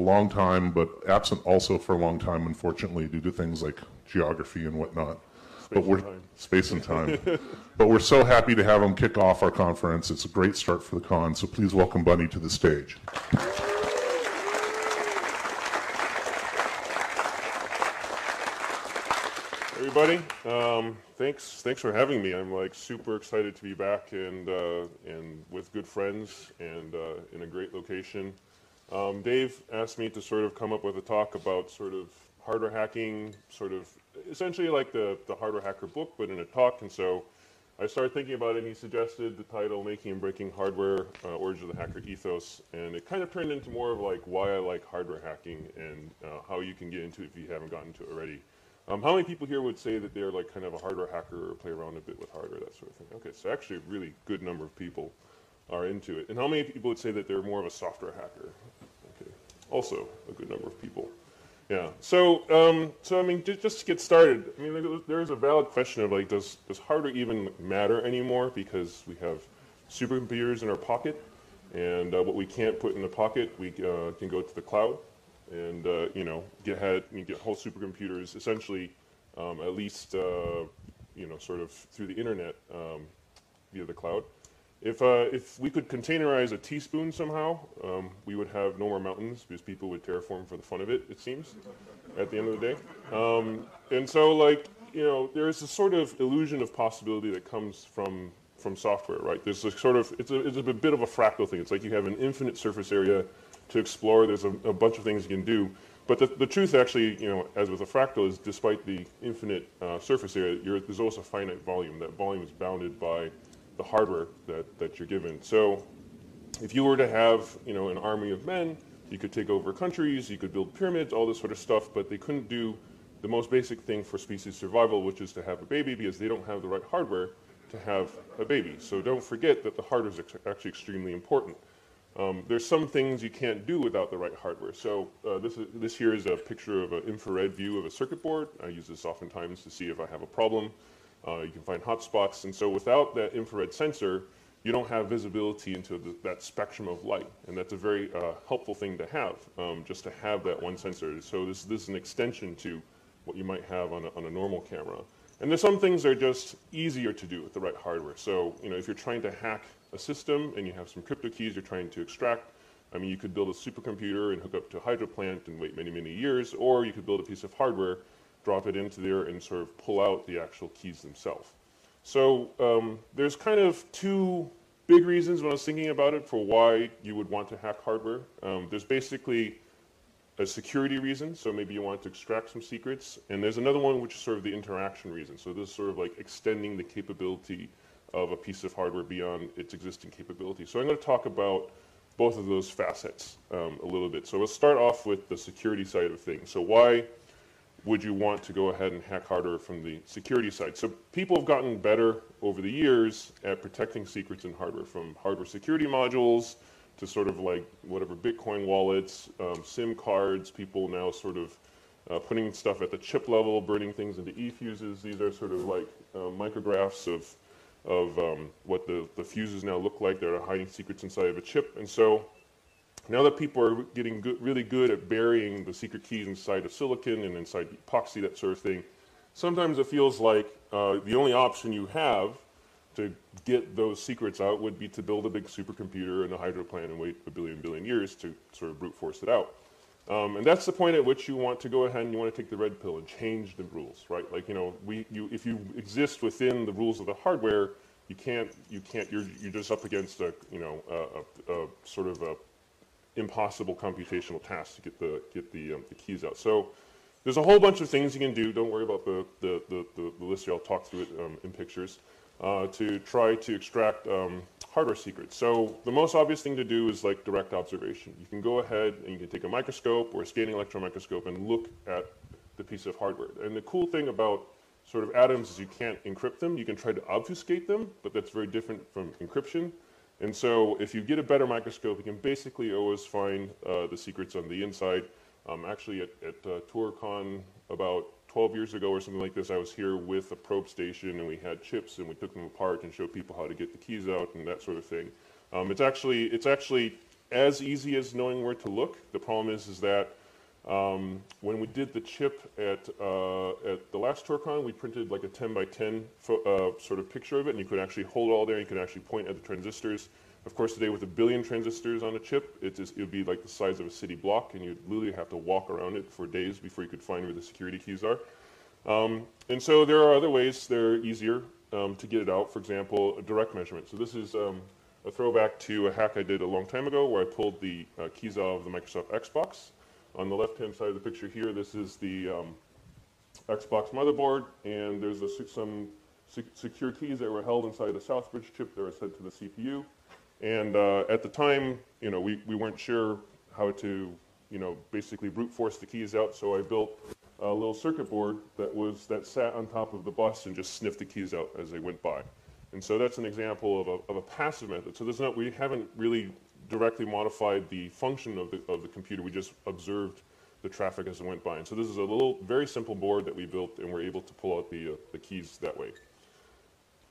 long time, but absent also for a long time, unfortunately, due to things like geography and whatnot. but we're time. space and time. but we're so happy to have him kick off our conference. It's a great start for the con. So please welcome Bunnie to the stage. Everybody, um, thanks thanks for having me. I'm like super excited to be back and uh, and with good friends and uh, in a great location. Um, Dave asked me to sort of come up with a talk about sort of hardware hacking, sort of essentially like the the hardware hacker book, but in a talk. And so I started thinking about it. and He suggested the title "Making and Breaking Hardware: uh, Origin of the Hacker Ethos," and it kind of turned into more of like why I like hardware hacking and uh, how you can get into it if you haven't gotten into it already. Um, how many people here would say that they're like kind of a hardware hacker or play around a bit with hardware, that sort of thing? Okay, so actually a really good number of people are into it. And how many people would say that they're more of a software hacker? Also a good number of people. Yeah. So, um, so I mean, just, just to get started, I mean, there- there's a valid question of like, does does hardware even matter anymore? Because we have supercomputers in our pocket, and uh, what we can't put in the pocket, we uh, can go to the cloud, and uh, you know, get had get whole supercomputers essentially, um, at least uh, you know, sort of through the internet um, via the cloud. If, uh, if we could containerize a teaspoon somehow, um, we would have no more mountains because people would terraform for the fun of it, it seems, at the end of the day. Um, and so, like, you know, there's a sort of illusion of possibility that comes from, from software, right? There's a sort of, it's a, it's a bit of a fractal thing. It's like you have an infinite surface area to explore. There's a, a bunch of things you can do. But the, the truth actually, you know, as with a fractal, is despite the infinite uh, surface area, there's also a finite volume. That volume is bounded by the hardware that, that you're given. So if you were to have, you know, an army of men, you could take over countries, you could build pyramids, all this sort of stuff, but they couldn't do the most basic thing for species survival, which is to have a baby because they don't have the right hardware to have a baby. So don't forget that the hardware is actually extremely important. Um, there's some things you can't do without the right hardware. So uh, this, is, this here is a picture of an infrared view of a circuit board. I use this oftentimes to see if I have a problem. Uh, you can find hotspots. And so without that infrared sensor, you don't have visibility into the, that spectrum of light. And that's a very uh, helpful thing to have, um, just to have that one sensor. So this, this is an extension to what you might have on a, on a normal camera. And there's some things that are just easier to do with the right hardware. So, you know, if you're trying to hack a system and you have some crypto keys you're trying to extract, I mean, you could build a supercomputer and hook up to a hydro plant and wait many, many years, or you could build a piece of hardware, drop it into there, and sort of pull out the actual keys themselves. So um, there's kind of two big reasons when I was thinking about it for why you would want to hack hardware. Um, there's basically a security reason, so maybe you want to extract some secrets, and there's another one which is sort of the interaction reason. So this is sort of like extending the capability of a piece of hardware beyond its existing capability. So I'm going to talk about both of those facets um, a little bit. So let's start off with the security side of things. So why would you want to go ahead and hack hardware from the security side? So people have gotten better over the years at protecting secrets in hardware, from hardware security modules to sort of like whatever Bitcoin wallets, um, SIM cards. People now sort of uh, putting stuff at the chip level, burning things into e-fuses. These are sort of like uh, micrographs of of um, what the, the fuses now look like. They're hiding secrets inside of a chip. And so now that people are getting good, really good at burying the secret keys inside of silicon and inside epoxy, that sort of thing, sometimes it feels like uh, the only option you have to get those secrets out would be to build a big supercomputer and a hydro plant and wait a billion billion years to sort of brute force it out. Um, and that's the point at which you want to go ahead and you want to take the red pill and change the rules, right? Like you know, we you if you exist within the rules of the hardware, you can't you can't you're you're just up against a you know a, a, a sort of a impossible computational task to get the get the um, the keys out. So there's a whole bunch of things you can do. Don't worry about the the the, the, the list here. I'll talk through it um, in pictures uh, to try to extract um, hardware secrets. So the most obvious thing to do is like direct observation. You can go ahead and you can take a microscope or a scanning electron microscope and look at the piece of hardware. And the cool thing about sort of atoms is you can't encrypt them. You can try to obfuscate them, but that's very different from encryption. And so if you get a better microscope, you can basically always find uh, the secrets on the inside. Um, actually, at, at uh, ToorCon about 12 years ago or something like this, I was here with a probe station and we had chips and we took them apart and showed people how to get the keys out and that sort of thing. Um, it's actually it's actually as easy as knowing where to look. The problem is, is that um, when we did the chip at, uh, at the last ToorCon, we printed like a 10 by 10 uh, sort of picture of it, and you could actually hold it all there, you could actually point at the transistors. Of course, today with a billion transistors on a chip, it, it would be like the size of a city block, and you'd literally have to walk around it for days before you could find where the security keys are. Um, and so there are other ways that are easier um, to get it out. For example, a direct measurement. So this is um, a throwback to a hack I did a long time ago where I pulled the uh, keys out of the Microsoft Xbox. On the left-hand side of the picture here, this is the um, Xbox motherboard, and there's a, some secure keys that were held inside the Southbridge chip that were sent to the CPU. And uh, at the time, you know, we, we weren't sure how to, you know, basically brute force the keys out, so I built a little circuit board that was that sat on top of the bus and just sniffed the keys out as they went by. And so that's an example of a, of a passive method. So there's not, we haven't really directly modified the function of the, of the computer. We just observed the traffic as it went by. And so this is a little, very simple board that we built, and we're able to pull out the, uh, the keys that way.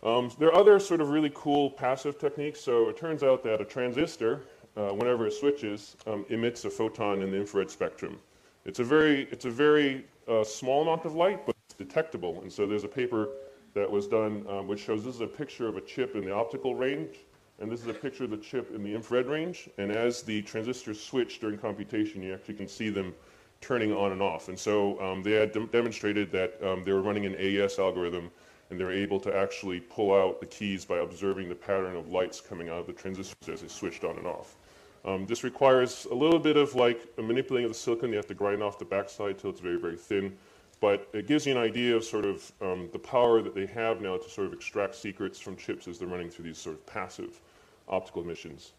Um, there are other sort of really cool passive techniques. So it turns out that a transistor, uh, whenever it switches, um, emits a photon in the infrared spectrum. It's a very, it's a very uh, small amount of light, but it's detectable. And so there's a paper that was done um, which shows this is a picture of a chip in the optical range, and this is a picture of the chip in the infrared range. And as the transistors switch during computation, you actually can see them turning on and off. And so um, they had demonstrated that um, they were running an AES algorithm and they were able to actually pull out the keys by observing the pattern of lights coming out of the transistors as they switched on and off. Um, this requires a little bit of like manipulating of the silicon. You have to grind off the backside till it's very, very thin. But it gives you an idea of sort of um, the power that they have now to sort of extract secrets from chips as they're running through these sort of passive optical emissions.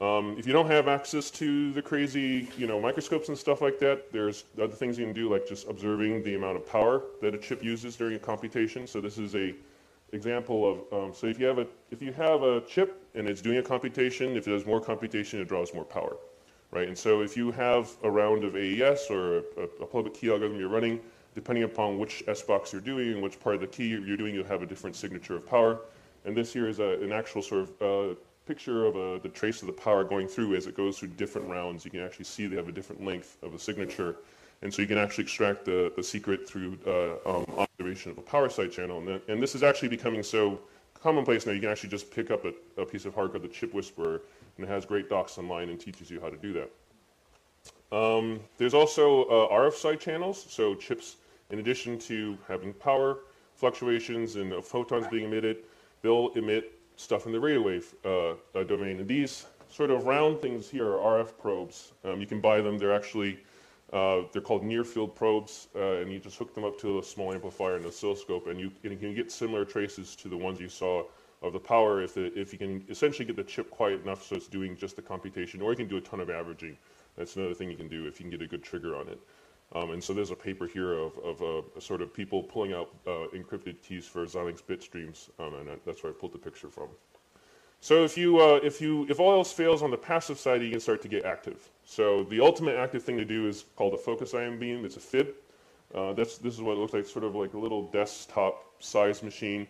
Um, if you don't have access to the crazy, you know, microscopes and stuff like that, there's other things you can do, like just observing the amount of power that a chip uses during a computation. So this is a example of, um, so if you have a if you have a chip and it's doing a computation, if it does more computation, it draws more power, right? And so if you have a round of AES or a, a public key algorithm you're running, depending upon which S-box you're doing and which part of the key you're doing, you'll have a different signature of power. And this here is a, an actual sort of uh, picture of a, the trace of the power going through as it goes through different rounds. You can actually see they have a different length of a signature. And so you can actually extract the, the secret through uh, um, observation of a power side channel. And, and, this is actually becoming so commonplace now, you can actually just pick up a, a piece of hardware, the ChipWhisperer, and it has great docs online and teaches you how to do that. Um, there's also uh, RF side channels, so chips, in addition to having power fluctuations and uh, photons being emitted, they'll emit stuff in the radio wave uh, domain. And these sort of round things here are RF probes. Um, you can buy them. They're actually uh, they're called near field probes, uh, and you just hook them up to a small amplifier and oscilloscope, and you, and you can get similar traces to the ones you saw of the power if, the, if you can essentially get the chip quiet enough so it's doing just the computation, or you can do a ton of averaging. That's another thing you can do if you can get a good trigger on it. Um, and so there's a paper here of, of uh, sort of people pulling out uh, encrypted keys for Xilinx bit streams, um, and that's where I pulled the picture from. So if you, uh, if you, if all else fails on the passive side, you can start to get active. So the ultimate active thing to do is called a focus ion beam. It's a FIB. Uh, that's, this is what it looks like, sort of like a little desktop size machine.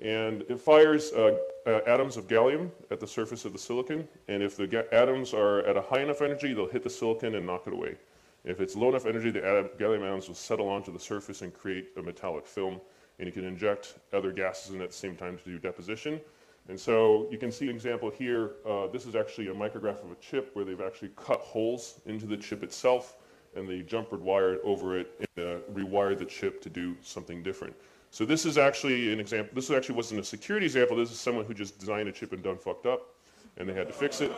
And it fires uh, uh, atoms of gallium at the surface of the silicon. And if the atoms are at a high enough energy, they'll hit the silicon and knock it away. If it's low enough energy, the gallium atoms will settle onto the surface and create a metallic film. And you can inject other gases in at the same time to do deposition. And so you can see an example here. Uh, this is actually a micrograph of a chip where they've actually cut holes into the chip itself and they jumpered wire over it and uh, rewired the chip to do something different. So this is actually an example. This actually wasn't a security example. This is someone who just designed a chip and done fucked up and they had to fix it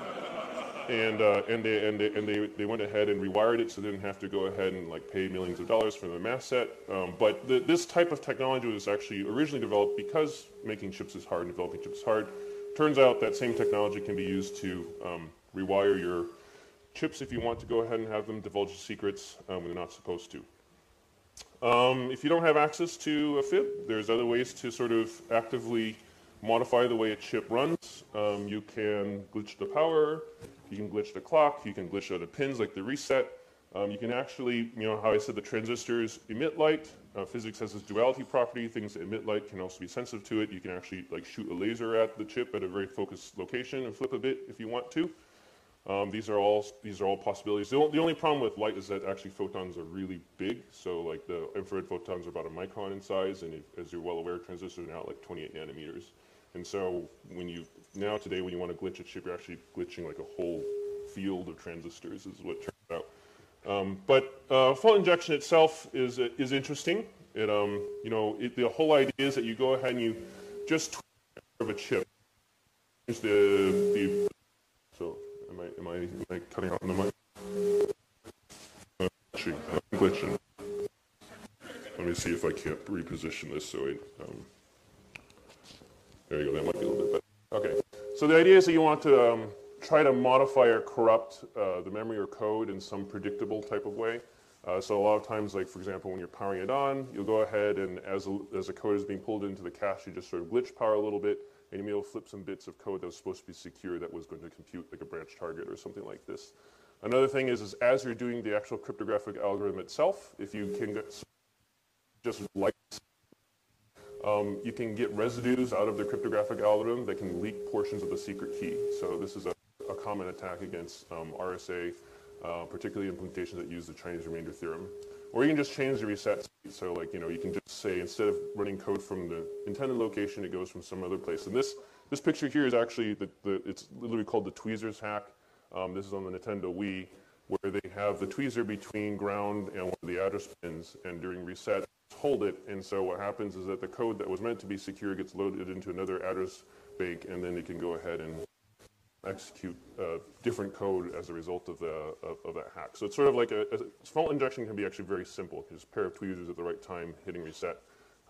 and uh, and they and they and they, they went ahead and rewired it, so they didn't have to go ahead and like pay millions of dollars for the mask set. Um, but the, this type of technology was actually originally developed because making chips is hard and developing chips is hard. Turns out that same technology can be used to um, rewire your chips if you want to go ahead and have them divulge secrets um, when they're not supposed to. Um, if you don't have access to a FIB, there's other ways to sort of actively modify the way a chip runs. Um, you can glitch the power, you can glitch the clock, you can glitch other pins like the reset. Um, you can actually, you know, how I said the transistors emit light. Uh, physics has this duality property. Things that emit light can also be sensitive to it. You can actually like shoot a laser at the chip at a very focused location and flip a bit if you want to. Um, these are all these are all possibilities. The, the only problem with light is that actually photons are really big. So like the infrared photons are about a micron in size, and if, as you're well aware, transistors are now like 28 nanometers. And so when you now today when you want to glitch a chip, you're actually glitching like a whole field of transistors, is what turns out. Um, but uh, fault injection itself is is interesting. It um you know it, the whole idea is that you go ahead and you just twist of a chip. The the so am I am I am I cutting out the mic? Glitching, I'm glitching. Let me see if I can't reposition this so it. Um, there you go. That might be a little bit better. Okay. So the idea is that you want to um, try to modify or corrupt uh, the memory or code in some predictable type of way. Uh, so a lot of times, like for example, when you're powering it on, you'll go ahead and as a, as a code is being pulled into the cache, you just sort of glitch power a little bit, and you may flip some bits of code that was supposed to be secure that was going to compute like a branch target or something like this. Another thing is, is as you're doing the actual cryptographic algorithm itself, if you can just like um, you can get residues out of the cryptographic algorithm that can leak portions of the secret key. So this is a, a common attack against um, RSA, uh, particularly implementations that use the Chinese remainder theorem. Or you can just change the reset. So like, you know, you can just say instead of running code from the intended location, it goes from some other place. And this, this picture here is actually, the, the, it's literally called the tweezers hack. Um, this is on the Nintendo Wii, where they have the tweezer between ground and one of the address pins, and during reset, hold it. And so what happens is that the code that was meant to be secure gets loaded into another address bank, and then it can go ahead and execute uh, different code as a result of, the, of, of that hack. So it's sort of like a, a fault injection can be actually very simple. Just a pair of tweezers at the right time, hitting reset,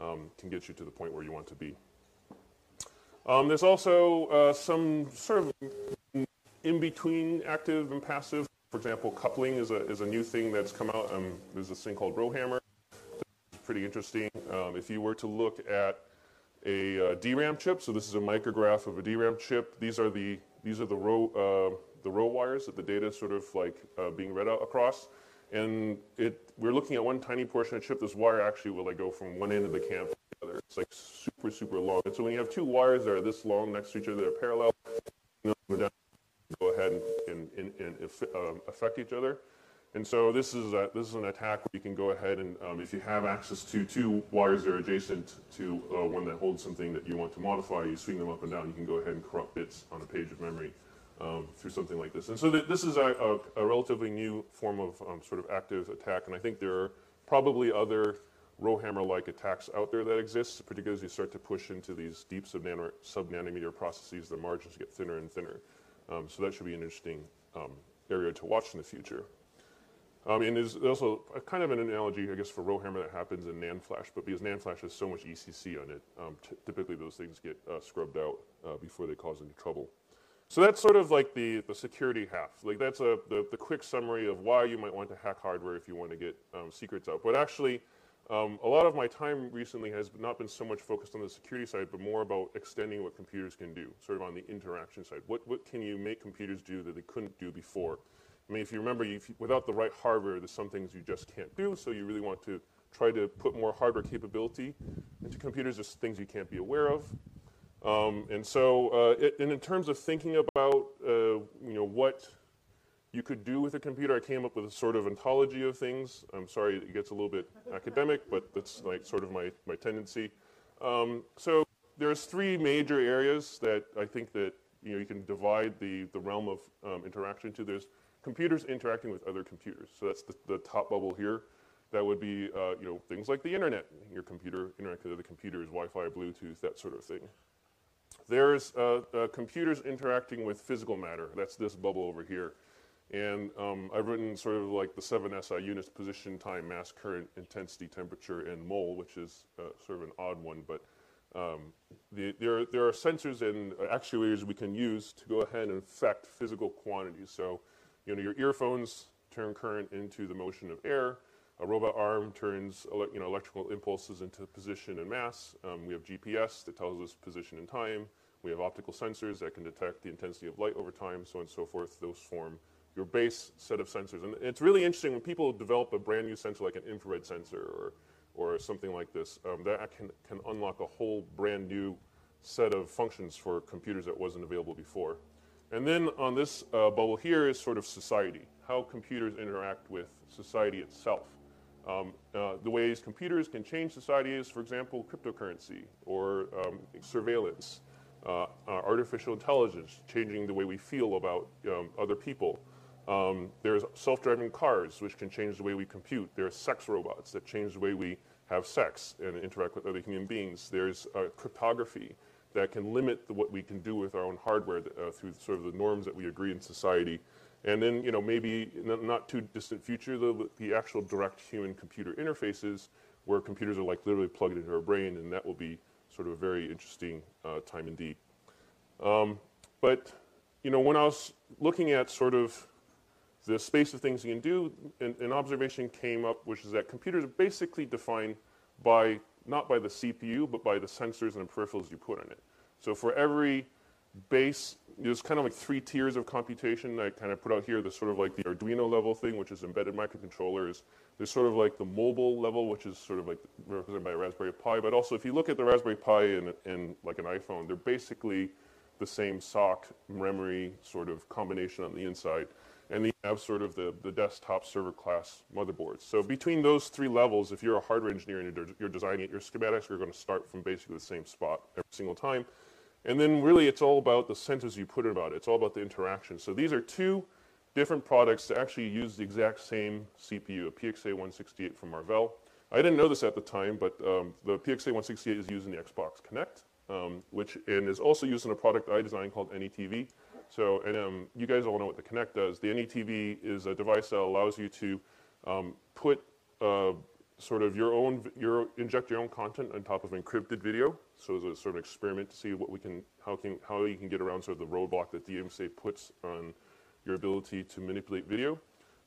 um, can get you to the point where you want to be. Um, there's also uh, some sort of in between active and passive. For example, coupling is a, is a new thing that's come out. Um, there's this thing called Rowhammer. Pretty interesting. Um, if you were to look at a uh, DRAM chip, so this is a micrograph of a DRAM chip. These are the these are the row uh, the row wires that the data is sort of like uh, being read out across. And it we're looking at one tiny portion of chip. This wire actually will like go from one end of the camp to the other. It's like super super long. And so when you have two wires that are this long next to each other, they're parallel. You know, go ahead and, and, and, and um, affect each other. And so this is a, this is an attack where you can go ahead and um, if you have access to two wires that are adjacent to uh, one that holds something that you want to modify, you swing them up and down. You can go ahead and corrupt bits on a page of memory um, through something like this. And so th- this is a, a, a relatively new form of um, sort of active attack, and I think there are probably other Rowhammer-like attacks out there that exist, particularly as you start to push into these deep sub-nano- sub-nanometer processes, the margins get thinner and thinner. Um, so that should be an interesting um, area to watch in the future. Um, and there's also a kind of an analogy, I guess, for Rowhammer that happens in NAND flash, but because NAND flash has so much ECC on it, um, typically those things get uh, scrubbed out uh, before they cause any trouble. So that's sort of like the, the security half. Like that's a, the, the quick summary of why you might want to hack hardware if you want to get um, secrets out. But actually, um, a lot of my time recently has not been so much focused on the security side, but more about extending what computers can do, sort of on the interaction side. What, what can you make computers do that they couldn't do before? I mean, if you remember, if you, without the right hardware, there's some things you just can't do, so you really want to try to put more hardware capability into computers. There's things you can't be aware of. Um, and so, uh, it, and in terms of thinking about, uh, you know, what you could do with a computer, I came up with a sort of ontology of things. I'm sorry it gets a little bit academic, but that's like sort of my, my tendency. Um, so there's three major areas that I think that, you know, you can divide the, the realm of um, interaction to. There's computers interacting with other computers. So that's the, the top bubble here. That would be, uh, you know, things like the internet. Your computer interacting with other computers, Wi-Fi, Bluetooth, that sort of thing. There's uh, uh, computers interacting with physical matter. That's this bubble over here. And um, I've written sort of like the seven SI units, position, time, mass, current, intensity, temperature, and mole, which is uh, sort of an odd one. But um, the, there, there are sensors and actuators we can use to go ahead and affect physical quantities. So, you know, your earphones turn current into the motion of air. A robot arm turns you know, electrical impulses into position and mass. Um, we have GPS that tells us position and time. We have optical sensors that can detect the intensity of light over time, so on and so forth. Those form your base set of sensors. And it's really interesting when people develop a brand new sensor like an infrared sensor or, or something like this, um, that can, can unlock a whole brand new set of functions for computers that wasn't available before. And then on this uh, bubble here is sort of society, how computers interact with society itself. Um, uh, the ways computers can change society is, for example, cryptocurrency or um, surveillance, uh, uh, artificial intelligence, changing the way we feel about um, other people. Um, there's self-driving cars, which can change the way we compute. There's sex robots that change the way we have sex and interact with other human beings. There's uh, cryptography that can limit the, what we can do with our own hardware uh, through sort of the norms that we agree in society. And then, you know, maybe in the not too distant future, the, the actual direct human-computer interfaces where computers are like literally plugged into our brain, and that will be sort of a very interesting uh, time indeed. Um, but, you know, when I was looking at sort of the space of things you can do, an, an observation came up, which is that computers are basically defined by, not by the CPU, but by the sensors and the peripherals you put in it. So for every base, there's kind of like three tiers of computation I kind of put out here. There's sort of like the Arduino level thing, which is embedded microcontrollers. There's sort of like the mobile level, which is sort of like represented by a Raspberry Pi. But also, if you look at the Raspberry Pi and, and like an iPhone, they're basically the same SOC memory sort of combination on the inside. And then you have sort of the, the desktop server class motherboards. So between those three levels, if you're a hardware engineer and you're, you're designing it, your schematics are going to start from basically the same spot every single time. And then really it's all about the sensors you put about it. It's all about the interaction. So these are two different products that actually use the exact same CPU, a PXA168 from Marvell. I didn't know this at the time, but um, the PXA168 is used in the Xbox Kinect, um, which and is also used in a product I designed called NETV. So, and um, you guys all know what the Kinect does. The NETV is a device that allows you to um, put uh, sort of your own, your, inject your own content on top of encrypted video. So it's a sort of experiment to see what we can, how can, how you can get around sort of the roadblock that DMCA puts on your ability to manipulate video.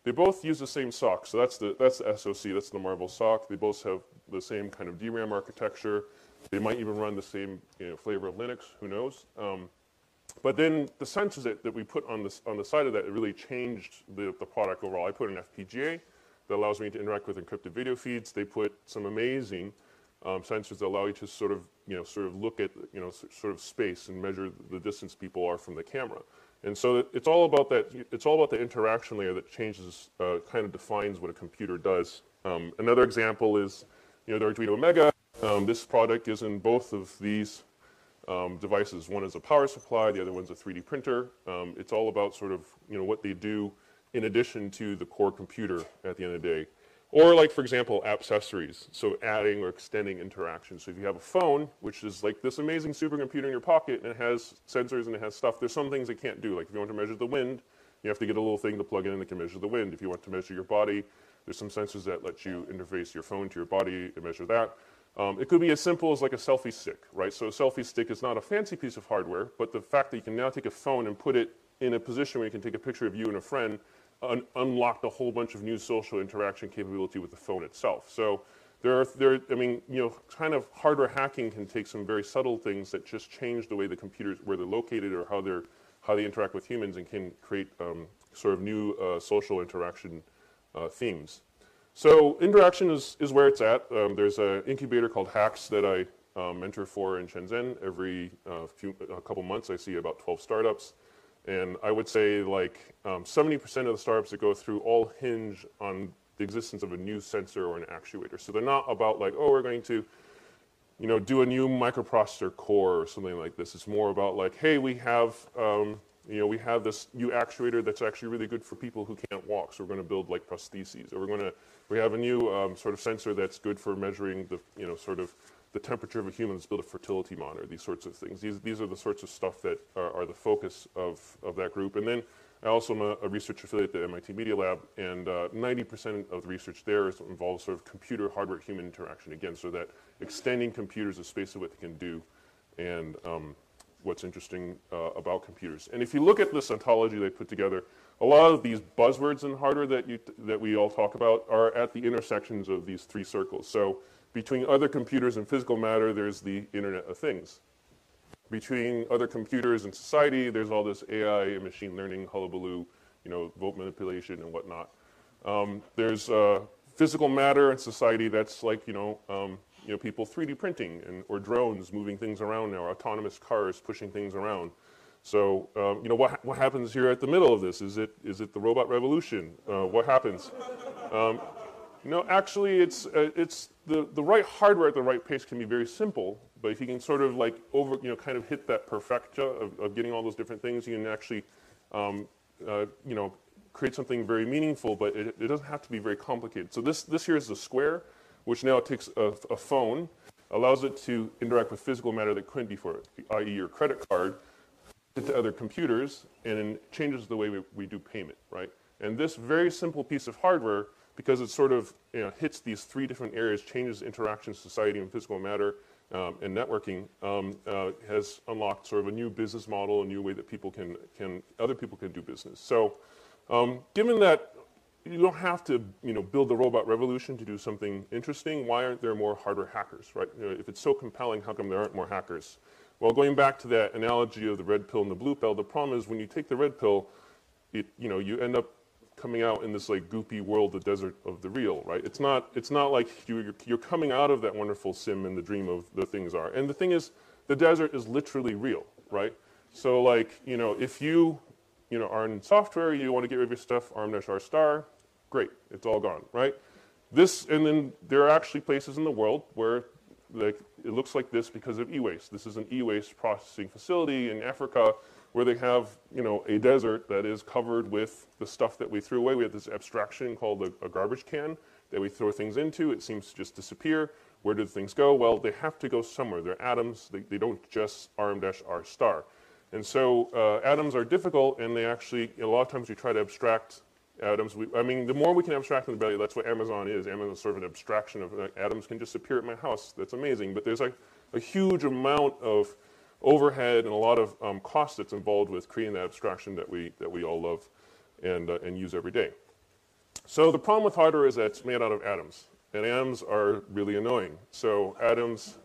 They both use the same SOC, so that's the, that's the SOC, that's the Marvell SOC. They both have the same kind of DRAM architecture. They might even run the same you know, flavor of Linux, who knows. Um, but then the sensors that, that we put on, this, on the side of that really changed the, the product overall. I put an FPGA, that allows me to interact with encrypted video feeds. They put some amazing um, sensors that allow you to sort of, you know, sort of look at, you know, sort of space and measure the distance people are from the camera. And so it's all about that, it's all about the interaction layer that changes, uh, kind of defines what a computer does. Um, another example is, you know, the Arduino Mega. Um, this product is in both of these um, devices. One is a power supply, the other one's a 3D printer. Um, it's all about sort of, you know, what they do in addition to the core computer at the end of the day. Or like, for example, accessories, so adding or extending interaction. So if you have a phone, which is like this amazing supercomputer in your pocket, and it has sensors and it has stuff, there's some things it can't do. Like if you want to measure the wind, you have to get a little thing to plug in that can measure the wind. If you want to measure your body, there's some sensors that let you interface your phone to your body and measure that. Um, it could be as simple as like a selfie stick, right? So a selfie stick is not a fancy piece of hardware, but the fact that you can now take a phone and put it in a position where you can take a picture of you and a friend un unlocked a whole bunch of new social interaction capability with the phone itself. So there are, there, I mean, you know, kind of hardware hacking can take some very subtle things that just change the way the computers, where they're located or how they're, how they interact with humans and can create um, sort of new uh, social interaction uh, themes. So interaction is, is where it's at. Um, there's an incubator called HAX that I um, mentor for in Shenzhen. Every uh, few, a couple months I see about 12 startups. And I would say like 70% um, of the startups that go through all hinge on the existence of a new sensor or an actuator. So they're not about like, oh, we're going to, you know, do a new microprocessor core or something like this. It's more about like, hey, we have, um, you know, we have this new actuator that's actually really good for people who can't walk. So we're going to build like prostheses, or we're going to, we have a new um, sort of sensor that's good for measuring the, you know, sort of the temperature of a human is built a fertility monitor, these sorts of things. These, these are the sorts of stuff that are, are the focus of, of that group. And then I also am a, a research affiliate at the MIT Media Lab, and 90% uh, of the research there is, involves sort of computer hardware human interaction again, so that extending computers the space of what they can do and um, what's interesting uh, about computers. And if you look at this ontology they put together, a lot of these buzzwords in hardware that, you, that we all talk about are at the intersections of these three circles. So between other computers and physical matter, there's the Internet of Things. Between other computers and society, there's all this AI and machine learning hullabaloo, you know, vote manipulation and whatnot. Um, there's uh, physical matter and society that's like, you know, um, you know, people 3D printing and, or drones moving things around now, autonomous cars pushing things around. So, um, you know, what, what happens here at the middle of this? Is it, is it the robot revolution? Uh, what happens? Um, no, actually, it's, uh, it's the, the right hardware at the right pace can be very simple, but if you can sort of like over, you know, kind of hit that perfecta of, of getting all those different things, you can actually, um, uh, you know, create something very meaningful, but it, it, doesn't have to be very complicated. So this, this here is the square, which now takes a, a phone, allows it to interact with physical matter that couldn't before, i.e. your credit card, to other computers, and changes the way we, we do payment, right? And this very simple piece of hardware because it sort of you know, hits these three different areas, changes interaction, society, and physical matter, um, and networking, um, uh, has unlocked sort of a new business model, a new way that people can, can other people can do business. So, um, given that you don't have to, you know, build the robot revolution to do something interesting, why aren't there more hardware hackers, right? You know, if it's so compelling, how come there aren't more hackers? Well, going back to that analogy of the red pill and the blue pill, the problem is when you take the red pill, it, you know, you end up coming out in this like goopy world, the desert of the real, right? It's not, it's not like you, you're coming out of that wonderful sim and the dream of the things are. And the thing is, the desert is literally real, right? So like, you know, if you, you know, are in software, you want to get rid of your stuff, arm-r star, great, it's all gone, right? This, and then there are actually places in the world where like, it looks like this because of e-waste. This is an e-waste processing facility in Africa where they have, you know, a desert that is covered with the stuff that we threw away. We have this abstraction called a, a garbage can that we throw things into. It seems to just disappear. Where did things go? Well, they have to go somewhere. They're atoms. They, they don't just RM-R star. And so uh, atoms are difficult, and they actually, a lot of times we try to abstract atoms. We, I mean, the more we can abstract from the better. That's what Amazon is. Amazon is sort of an abstraction of uh, atoms can just appear at my house. That's amazing. But there's like a huge amount of overhead and a lot of um, cost that's involved with creating that abstraction that we, that we all love and, uh, and use every day. So the problem with hardware is that it's made out of atoms, and atoms are really annoying. So atoms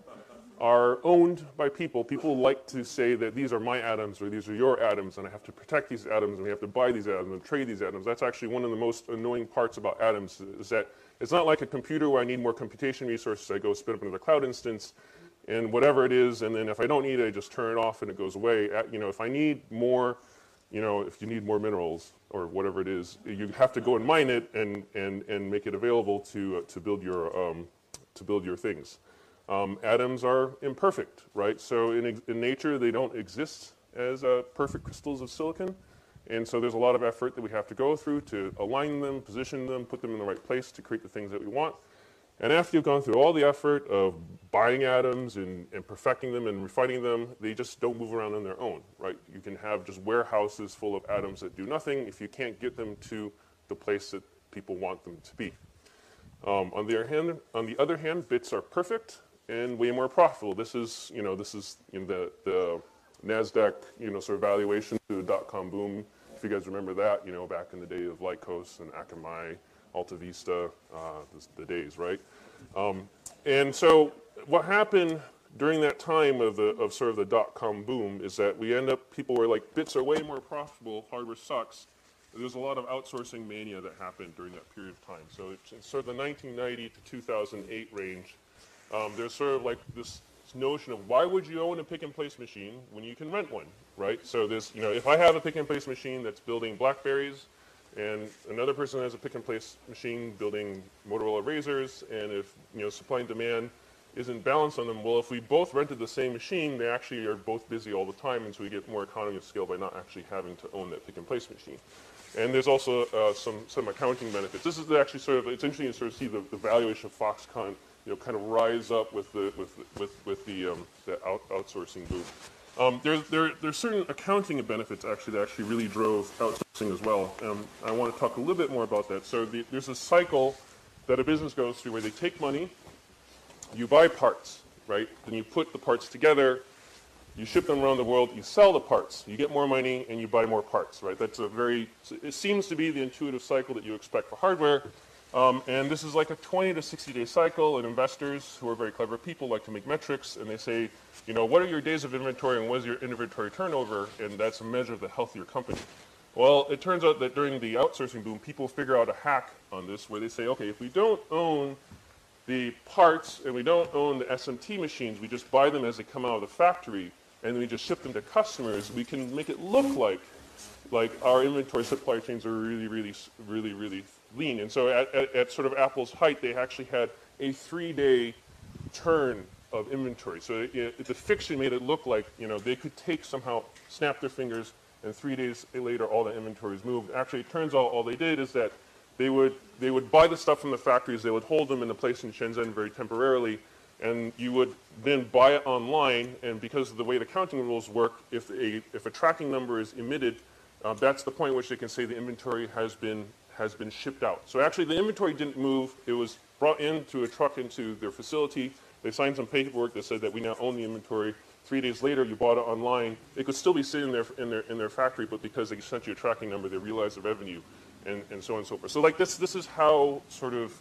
are owned by people. People like to say that these are my atoms or these are your atoms, and I have to protect these atoms, and we have to buy these atoms and trade these atoms. That's actually one of the most annoying parts about atoms is that it's not like a computer where I need more computation resources. I go spin up another cloud instance and whatever it is, and then if I don't need it, I just turn it off and it goes away. You know, if I need more, you know, if you need more minerals or whatever it is, you have to go and mine it and, and, and make it available to, uh, to, build your, um, to build your things. Um, atoms are imperfect, right? So in, in nature, they don't exist as uh, perfect crystals of silicon. And so there's a lot of effort that we have to go through to align them, position them, put them in the right place to create the things that we want. And after you've gone through all the effort of buying atoms and, and, perfecting them and refining them, they just don't move around on their own, right? You can have just warehouses full of atoms that do nothing if you can't get them to the place that people want them to be. Um, on, the other hand, on the other hand, bits are perfect and way more profitable. This is, you know, this is in the, the NASDAQ, you know, sort of valuation to dot-com boom. If you guys remember that, you know, back in the day of Lycos and Akamai Alta Vista, uh, the, the, days, right? Um, and so what happened during that time of the of sort of the dot com boom is that we end up people were like bits are way more profitable, hardware sucks. There's a lot of outsourcing mania that happened during that period of time. So it's, it's sort of the 1990 to 2008 range. Um, there's sort of like this notion of why would you own a pick and place machine when you can rent one, right? So there's, you know, if I have a pick and place machine that's building Blackberries and another person has a pick and place machine building Motorola Razors, and if you know supply and demand isn't balanced on them, well, if we both rented the same machine, they actually are both busy all the time, and so we get more economy of scale by not actually having to own that pick and place machine. And there's also uh, some some accounting benefits. This is actually sort of it's interesting to sort of see the, the valuation of Foxconn, you know, kind of rise up with the with with with the um, the out, outsourcing boom. Um, there, there, there's certain accounting benefits actually that actually really drove outsourcing as well. Um, I want to talk a little bit more about that. So the, there's a cycle that a business goes through where they take money, you buy parts, right? Then you put the parts together, you ship them around the world, you sell the parts, you get more money, and you buy more parts, right? That's a very, it seems to be the intuitive cycle that you expect for hardware. Um, and this is like a 20 to 60 day cycle, and investors who are very clever people like to make metrics, and they say, you know, what are your days of inventory and what is your inventory turnover? And that's a measure of the health of your company. Well, it turns out that during the outsourcing boom, people figure out a hack on this where they say, okay, if we don't own the parts and we don't own the SMT machines, we just buy them as they come out of the factory, and we just ship them to customers, we can make it look like like our inventory supply chains are really, really, really, really lean. And so at, at, at sort of Apple's height, they actually had a three-day turn of inventory. So it, it, the fiction made it look like you know they could take somehow, snap their fingers, and three days later all the inventory is moved. Actually, it turns out all they did is that they would they would buy the stuff from the factories, they would hold them in a place in Shenzhen very temporarily, and you would then buy it online. And because of the way the counting rules work, if a if a tracking number is emitted, uh, that's the point at which they can say the inventory has been has been shipped out. So actually, the inventory didn't move; it was brought into a truck into their facility. They signed some paperwork that said that we now own the inventory. Three days later, you bought it online. It could still be sitting there in their in their factory, but because they sent you a tracking number, they realized the revenue, and, and so on and so forth. So like this, this is how sort of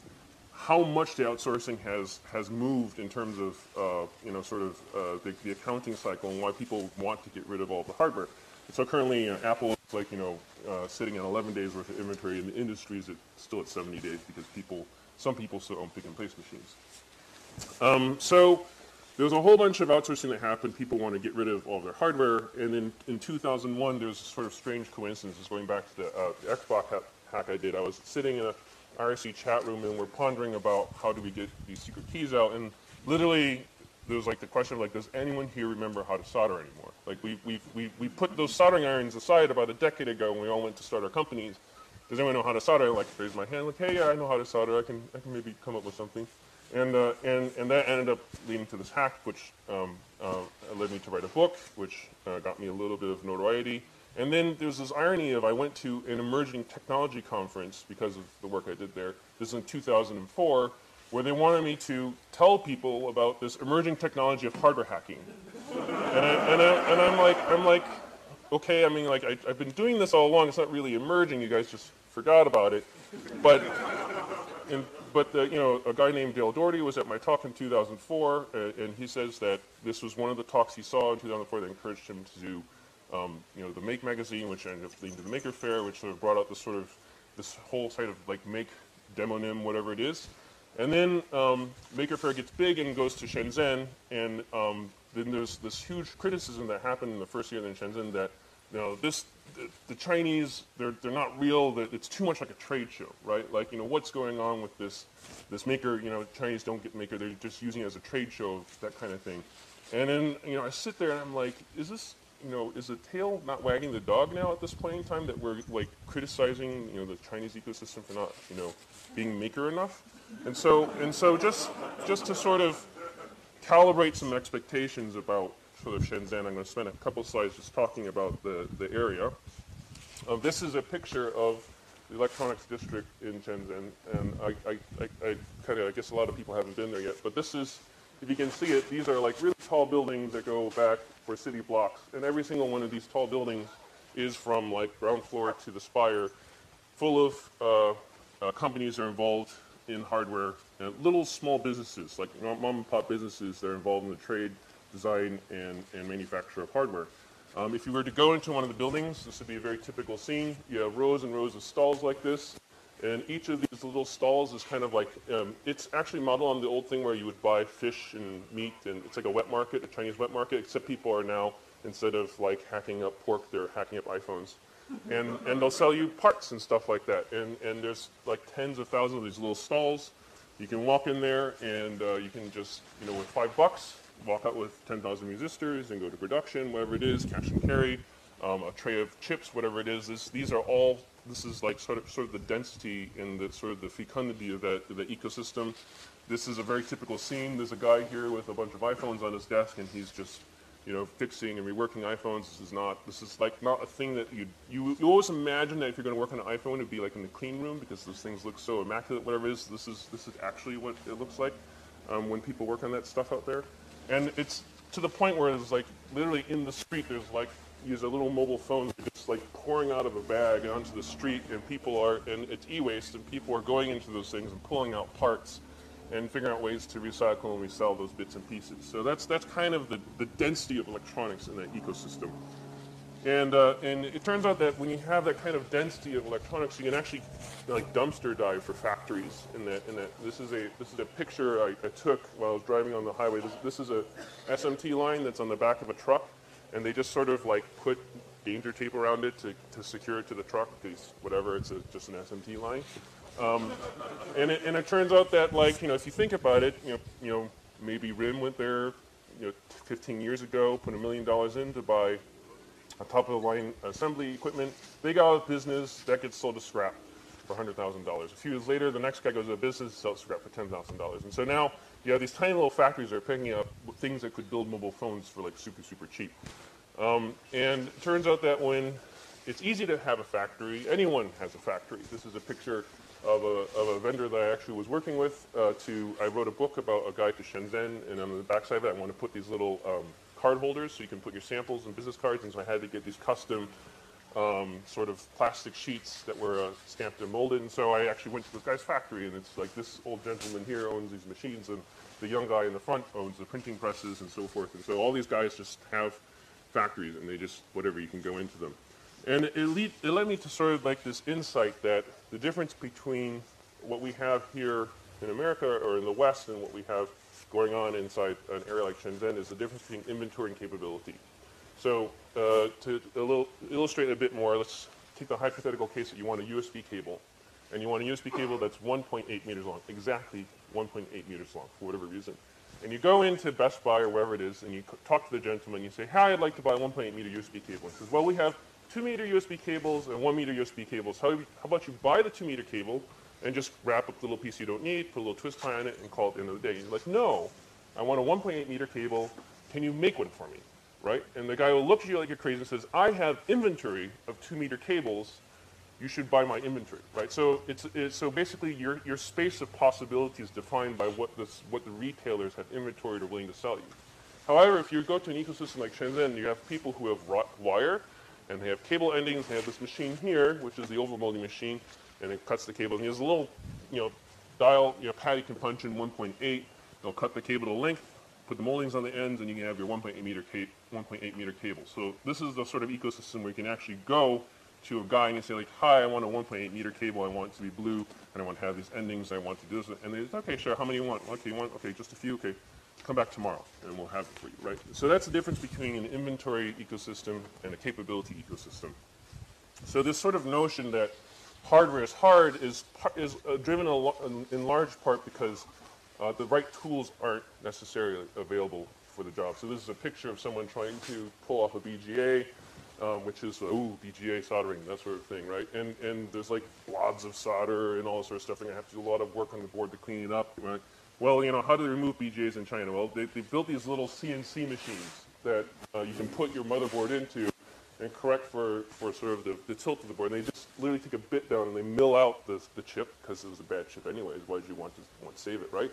how much the outsourcing has has moved in terms of uh, you know sort of uh, the, the, accounting cycle and why people want to get rid of all the hardware. So currently, uh, Apple is like you know uh, sitting at 11 days worth of inventory, and the industry is still at 70 days because people some people still own pick and place machines. Um, so there was a whole bunch of outsourcing that happened. People want to get rid of all their hardware. And then in 2001, there was a sort of strange coincidence. Going back to the, uh, the Xbox hack, hack I did, I was sitting in a IRC chat room and we're pondering about how do we get these secret keys out. And literally, there was like the question of like, does anyone here remember how to solder anymore? Like we we we we put those soldering irons aside about a decade ago when we all went to start our companies. Does anyone know how to solder? Like raise my hand, like, hey, yeah, I know how to solder. I can I can maybe come up with something. And, uh, and, and that ended up leading to this hack, which um, uh, led me to write a book, which uh, got me a little bit of notoriety. And then there's this irony of I went to an emerging technology conference because of the work I did there. This is in 2004, where they wanted me to tell people about this emerging technology of hardware hacking. and, I, and, I, and I'm like, I'm like, okay, I mean, like I, I've been doing this all along. It's not really emerging. You guys just forgot about it. But but the, you know, a guy named Dale Dougherty was at my talk in 2004, uh, and he says that this was one of the talks he saw in 2004 that encouraged him to do, um, you know, the Make magazine, which ended up leading to the Maker Faire, which sort of brought out this sort of this whole side of like Make demonym, whatever it is. And then um, Maker Faire gets big and goes to Shenzhen, and um, then there's this huge criticism that happened in the first year in Shenzhen that you know, this the, the, Chinese they're they're not real. It's too much like a trade show, right? Like you know what's going on with this this maker. You know, Chinese don't get maker. They're just using it as a trade show, that kind of thing. And then you know I sit there and I'm like, is this you know is the tail not wagging the dog now at this point in time that we're like criticizing you know the Chinese ecosystem for not you know being maker enough? And so and so just just to sort of calibrate some expectations about sort of Shenzhen. I'm going to spend a couple slides just talking about the, the area. Um, this is a picture of the electronics district in Shenzhen, and I, I, I, I kind of, I guess a lot of people haven't been there yet, but this is, if you can see it, these are like really tall buildings that go back for city blocks, and every single one of these tall buildings is from like ground floor to the spire, full of uh, uh, companies that are involved in hardware, and little small businesses, like mom and pop businesses that are involved in the trade design and, and manufacture of hardware. Um, if you were to go into one of the buildings, this would be a very typical scene. You have rows and rows of stalls like this, and each of these little stalls is kind of like, um, it's actually modeled on the old thing where you would buy fish and meat, and it's like a wet market, a Chinese wet market, except people are now, instead of like hacking up pork, they're hacking up iPhones. And, and they'll sell you parts and stuff like that. And, and there's like tens of thousands of these little stalls. You can walk in there and uh, you can just, you know, with five bucks, walk out with 10,000 resistors and go to production, whatever it is, cash and carry, um, a tray of chips, whatever it is. This, these are all, this is like sort of, sort of the density and the sort of the fecundity of that, the ecosystem. This is a very typical scene. There's a guy here with a bunch of iPhones on his desk and he's just, you know, fixing and reworking iPhones. This is not, this is like not a thing that you, you, you always imagine that if you're going to work on an iPhone, it'd be like in the clean room because those things look so immaculate, whatever it is. This is, this is actually what it looks like um, when people work on that stuff out there. And it's to the point where it's like literally in the street, there's like use a little mobile phone just like pouring out of a bag onto the street, and people are, and it's e-waste, and people are going into those things and pulling out parts and figuring out ways to recycle and resell those bits and pieces. So that's that's kind of the, the density of electronics in that ecosystem. And, uh, and it turns out that when you have that kind of density of electronics, you can actually like dumpster dive for factories. In that, in that, this is a this is a picture I, I took while I was driving on the highway. This, this is a SMT line that's on the back of a truck, and they just sort of like put danger tape around it to, to secure it to the truck because whatever, it's a, just an SMT line. Um, and, it, and it turns out that like, you know, if you think about it, you know, you know maybe RIM went there, you know, 15 years ago, put a million dollars in to buy a top of the line assembly equipment. They got out of business, that gets sold to scrap for $100,000. A few years later, the next guy goes out of business, sells scrap for $10,000. And so now have these tiny little factories are picking up things that could build mobile phones for like super, super cheap. Um, and it turns out that when it's easy to have a factory, anyone has a factory. This is a picture of a, of a vendor that I actually was working with. Uh, to I wrote a book about a guide to Shenzhen, and on the backside of it, I want to put these little um, card holders so you can put your samples and business cards. And so I had to get these custom um, sort of plastic sheets that were uh, stamped and molded. And so I actually went to this guy's factory, and it's like this old gentleman here owns these machines, and the young guy in the front owns the printing presses and so forth. And so all these guys just have factories, and they just whatever you can go into them. And it, lead, it led me to sort of like this insight that the difference between what we have here in America or in the West and what we have going on inside an area like Shenzhen is the difference between inventory and capability. So uh, to illustrate a bit more, let's take the hypothetical case that you want a USB cable, and you want a USB cable that's 1.8 meters long, exactly 1.8 meters long, for whatever reason. And you go into Best Buy or wherever it is, and you talk to the gentleman, and you say, hi, I'd like to buy a 1.8 meter USB cable. He says, well, we have 2 meter USB cables and 1 meter USB cables. How, how about you buy the 2 meter cable and just wrap up the little piece you don't need, put a little twist tie on it, and call it the end of the day? He's like, no, I want a 1.8 meter cable. Can you make one for me? Right? And the guy will look at you like you're crazy and says, I have inventory of 2 meter cables. You should buy my inventory, right? So it's, it's so basically your, your space of possibility is defined by what, this, what the retailers have inventoried or willing to sell you. However, if you go to an ecosystem like Shenzhen, you have people who have wire, and they have cable endings. They have this machine here, which is the overmolding machine, and it cuts the cable. And there's a little, you know, dial, you know, pad you can punch in 1.8. They'll cut the cable to length, put the moldings on the ends, and you can have your 1.8 meter, 1.8 meter cable. So this is the sort of ecosystem where you can actually go to a guy and you say like, hi, I want a 1.8 meter cable. I want it to be blue, and I want to have these endings. I want to do this. And they say, okay, sure. How many you want? Okay, you want? Okay, just a few. Okay come back tomorrow and we'll have it for you, right? So that's the difference between an inventory ecosystem and a capability ecosystem. So this sort of notion that hardware is hard is, is uh, driven in large part because uh, the right tools aren't necessarily available for the job. So this is a picture of someone trying to pull off a BGA, um, which is, ooh, BGA soldering, that sort of thing, right? And, and there's like blobs of solder and all this sort of stuff, and I have to do a lot of work on the board to clean it up, right? Well, you know, how do they remove BGAs in China? Well, they, they built these little CNC machines that uh, you can put your motherboard into and correct for, for sort of the, the tilt of the board. And they just literally take a bit down and they mill out the, the chip because it was a bad chip anyways. Why would you want to want to save it, right?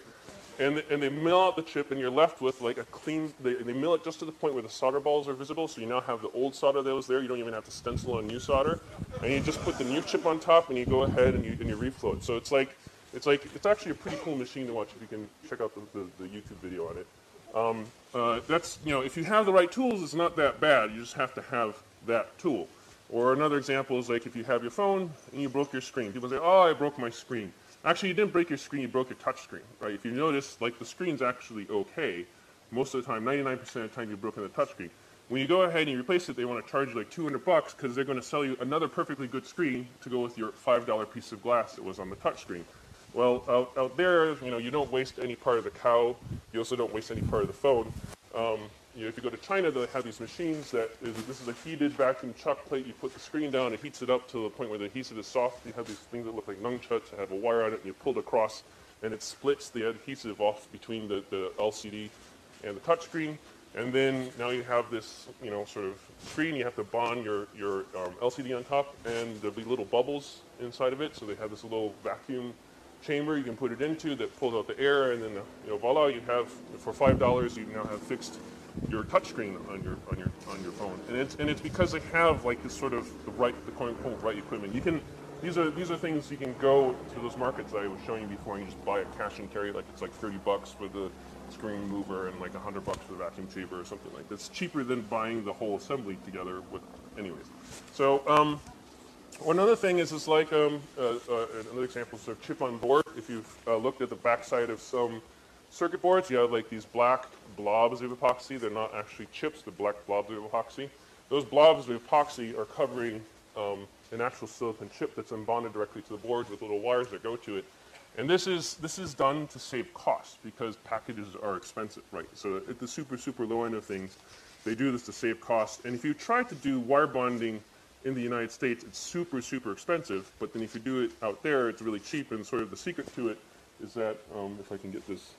And, and they mill out the chip and you're left with like a clean, they, they mill it just to the point where the solder balls are visible. So you now have the old solder that was there. You don't even have to stencil on new solder. And you just put the new chip on top and you go ahead and you, and you reflow it. So it's like, it's like it's actually a pretty cool machine to watch if you can check out the, the, the YouTube video on it. Um, uh, that's you know if you have the right tools, it's not that bad. You just have to have that tool. Or another example is like if you have your phone and you broke your screen. People say, "Oh, I broke my screen." Actually, you didn't break your screen; you broke your touch screen, right? If you notice, like the screen's actually okay. Most of the time, 99% of the time, you've broken the touch screen. When you go ahead and you replace it, they want to charge you like 200 bucks because they're going to sell you another perfectly good screen to go with your $5 piece of glass that was on the touch screen. Well, out, out there, you know, you don't waste any part of the cow. You also don't waste any part of the phone. Um, you know, if you go to China, they have these machines that is, this is a heated vacuum chuck plate. You put the screen down, it heats it up to the point where the adhesive is soft. You have these things that look like nunchucks that have a wire on it, and you pull it across, and it splits the adhesive off between the, the LCD and the touchscreen. And then now you have this, you know, sort of screen. You have to bond your, your um, LCD on top, and there'll be little bubbles inside of it. So they have this little vacuum chamber you can put it into that pulls out the air, and then you know voila, you have for five dollars you now have fixed your touchscreen on your on your on your phone, and it's and it's because they have like this sort of the right the quote unquote right equipment. You can these are these are things you can go to those markets I was showing you before, and you just buy a cash and carry like it's like thirty bucks for the screen mover and like hundred bucks for the vacuum chamber or something like that. It's cheaper than buying the whole assembly together with anyways. So um, one other thing is, it's like um, uh, uh, another example is a chip on board. If you've uh, looked at the backside of some circuit boards, you have like these black blobs of epoxy. They're not actually chips, they're black blobs of epoxy. Those blobs of epoxy are covering um, an actual silicon chip that's bonded directly to the board with little wires that go to it. And this is, this is done to save costs because packages are expensive, right? So at the super, super low end of things, they do this to save costs. And if you try to do wire bonding in the United States, it's super, super expensive. But then if you do it out there, it's really cheap. And sort of the secret to it is that, um, if I can get this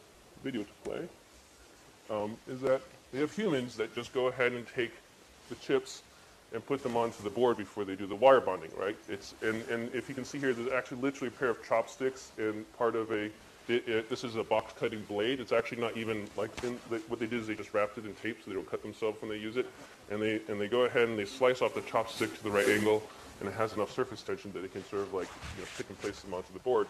video to play, um, is that they have humans that just go ahead and take the chips and put them onto the board before they do the wire bonding, right? It's, and, and if you can see here, there's actually literally a pair of chopsticks and part of a, it, it, this is a box cutting blade. It's actually not even like, in, what they did is they just wrapped it in tape so they don't cut themselves when they use it. And they, and they go ahead and they slice off the chopstick to the right angle and it has enough surface tension that it can sort of like, you know, pick and place them onto the board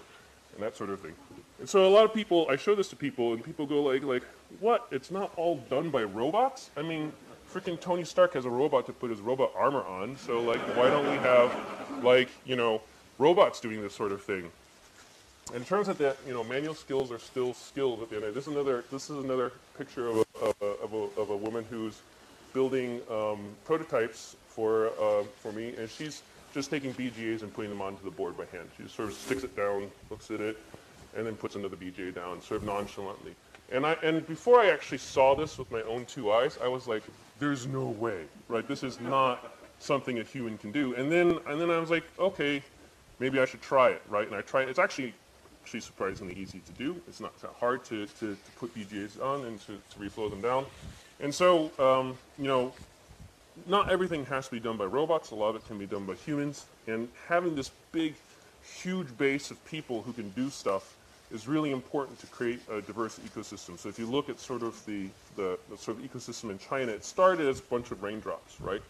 and that sort of thing. And so a lot of people, I show this to people and people go like, like, what? It's not all done by robots? I mean, freaking Tony Stark has a robot to put his robot armor on. So like, why don't we have like you know robots doing this sort of thing? And it turns out that you know manual skills are still skills at the end. This is another this is another picture of a, of a, of a, of a woman who's building um, prototypes for uh, for me, and she's just taking BGAs and putting them onto the board by hand. She just sort of sticks it down, looks at it, and then puts another BGA down, sort of nonchalantly. And I and before I actually saw this with my own two eyes, I was like, there's no way, right? This is not something a human can do. And then, and then I was like, okay, maybe I should try it, right? And I tried. It's actually, actually surprisingly easy to do. It's not that hard to, to, to put BGAs on and to, to reflow them down. And so, um, you know, not everything has to be done by robots. A lot of it can be done by humans. And having this big, huge base of people who can do stuff is really important to create a diverse ecosystem. So if you look at sort of the, the, the sort of ecosystem in China, it started as a bunch of raindrops, right?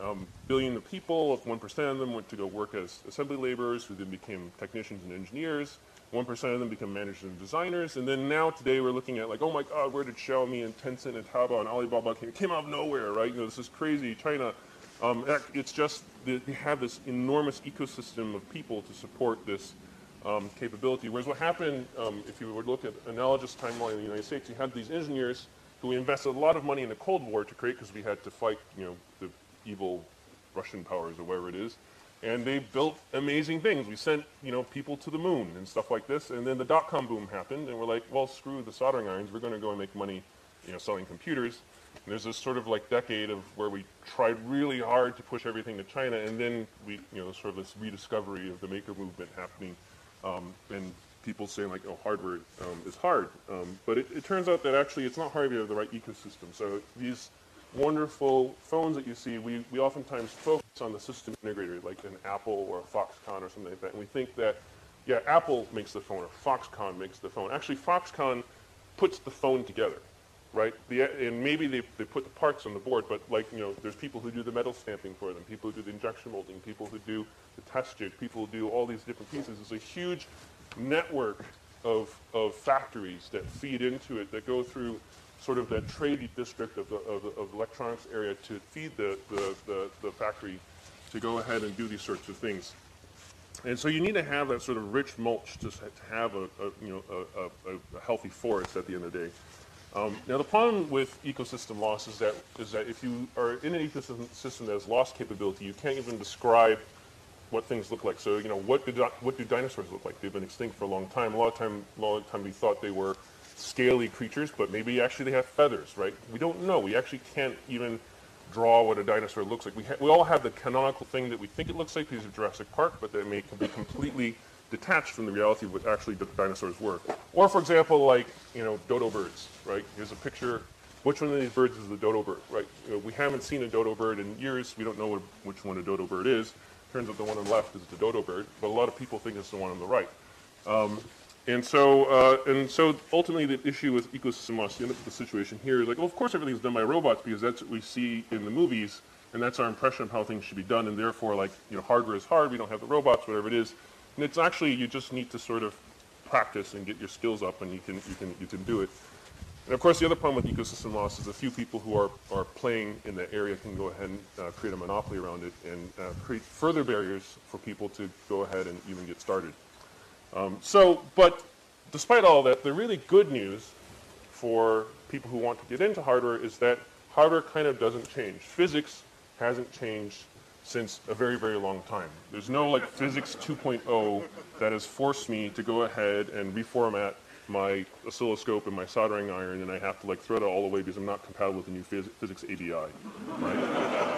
Um, billion of people, if 1% of them went to go work as assembly laborers, who then became technicians and engineers, 1% of them become managers and designers, and then now today we're looking at like, oh my God, where did Xiaomi and Tencent and Taobao and Alibaba came? Came out of nowhere, right? You know, this is crazy. China, um, it's just, they have this enormous ecosystem of people to support this um, capability. Whereas what happened, um, if you would look at analogous timeline in the United States, you had these engineers who invested a lot of money in the Cold War to create because we had to fight, you know, the evil Russian powers or whatever it is. And they built amazing things. We sent, you know, people to the moon and stuff like this. And then the dot-com boom happened, and we're like, well, screw the soldering irons. We're going to go and make money, you know, selling computers. And there's this sort of like decade of where we tried really hard to push everything to China, and then we, you know, sort of this rediscovery of the maker movement happening um, and people saying like, oh, hardware um, is hard. Um, but it, it, turns out that actually it's not hard if you have the right ecosystem. So these wonderful phones that you see, we, we oftentimes focus on the system integrator, like an Apple or a Foxconn or something like that. And we think that, yeah, Apple makes the phone or Foxconn makes the phone. Actually, Foxconn puts the phone together, right? The, and maybe they, they put the parts on the board, but like, you know, there's people who do the metal stamping for them, people who do the injection molding, people who do the test jig, people who do all these different pieces. It's a huge network of, of factories that feed into it, that go through sort of that trade district of the, of of electronics area to feed the, the, the, the, factory to go ahead and do these sorts of things. And so you need to have that sort of rich mulch to, have a, a you know, a, a, healthy forest at the end of the day. Um, now the problem with ecosystem loss is that, is that if you are in an ecosystem that has lost capability, you can't even describe what things look like. So, you know, what do, what do dinosaurs look like? They've been extinct for a long time. A lot of time, a long time we thought they were scaly creatures, but maybe actually they have feathers, right? We don't know. We actually can't even draw what a dinosaur looks like. We, we all have the canonical thing that we think it looks like because of Jurassic Park, but they may be completely detached from the reality of what actually the dinosaurs were. Or, for example, like, you know, dodo birds, right? Here's a picture. Which one of these birds is the dodo bird, right? You know, we haven't seen a dodo bird in years. We don't know which one a dodo bird is. Turns out the one on the left is the dodo bird, but a lot of people think it's the one on the right. Um, and so, uh, and so ultimately the issue with ecosystem loss, you end up with the situation here is like, well, of course everything's done by robots because that's what we see in the movies, and that's our impression of how things should be done, and therefore, like, you know, hardware is hard, we don't have the robots, whatever it is. And it's actually, you just need to sort of practice and get your skills up, and you can, you can, you can do it. And of course, the other problem with ecosystem loss is a few people who are, are playing in the area can go ahead and uh, create a monopoly around it and uh, create further barriers for people to go ahead and even get started. Um, so, but despite all that, the really good news for people who want to get into hardware is that hardware kind of doesn't change. Physics hasn't changed since a very, very long time. There's no like physics 2.0 that has forced me to go ahead and reformat my oscilloscope and my soldering iron and I have to like thread it all the way because I'm not compatible with the new phys physics ABI, right?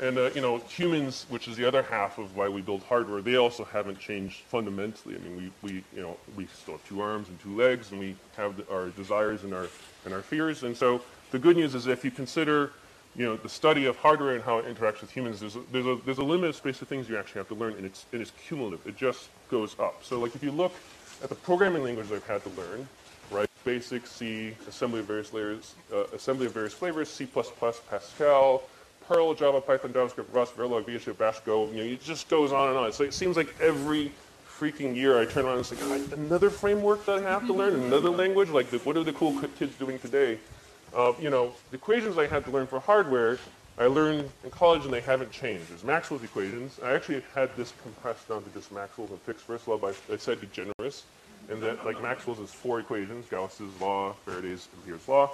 And uh, you know, humans, which is the other half of why we build hardware, they also haven't changed fundamentally. I mean, we, we you know we still have two arms and two legs, and we have the, our desires and our and our fears. And so the good news is if you consider you know the study of hardware and how it interacts with humans, there's a, there's a there's a limited space of things you actually have to learn, and it's and it's cumulative. It just goes up. So like if you look at the programming languages I've had to learn, right? Basic C, assembly of various layers, uh, assembly of various flavors, C++, Pascal, Perl, Java, Python, JavaScript, Rust, Verilog, VHDL, Bash, Go. You know, it just goes on and on. So it seems like every freaking year I turn around and say, God, another framework that I have to learn, another language. Like, the, what are the cool kids doing today? Uh, you know, the equations I had to learn for hardware, I learned in college and they haven't changed. There's Maxwell's equations. I actually had this compressed down to just Maxwell's and Fick's first law I said degenerous. And that, like Maxwell's is four equations, Gauss's law, Faraday's, and Ampere's law.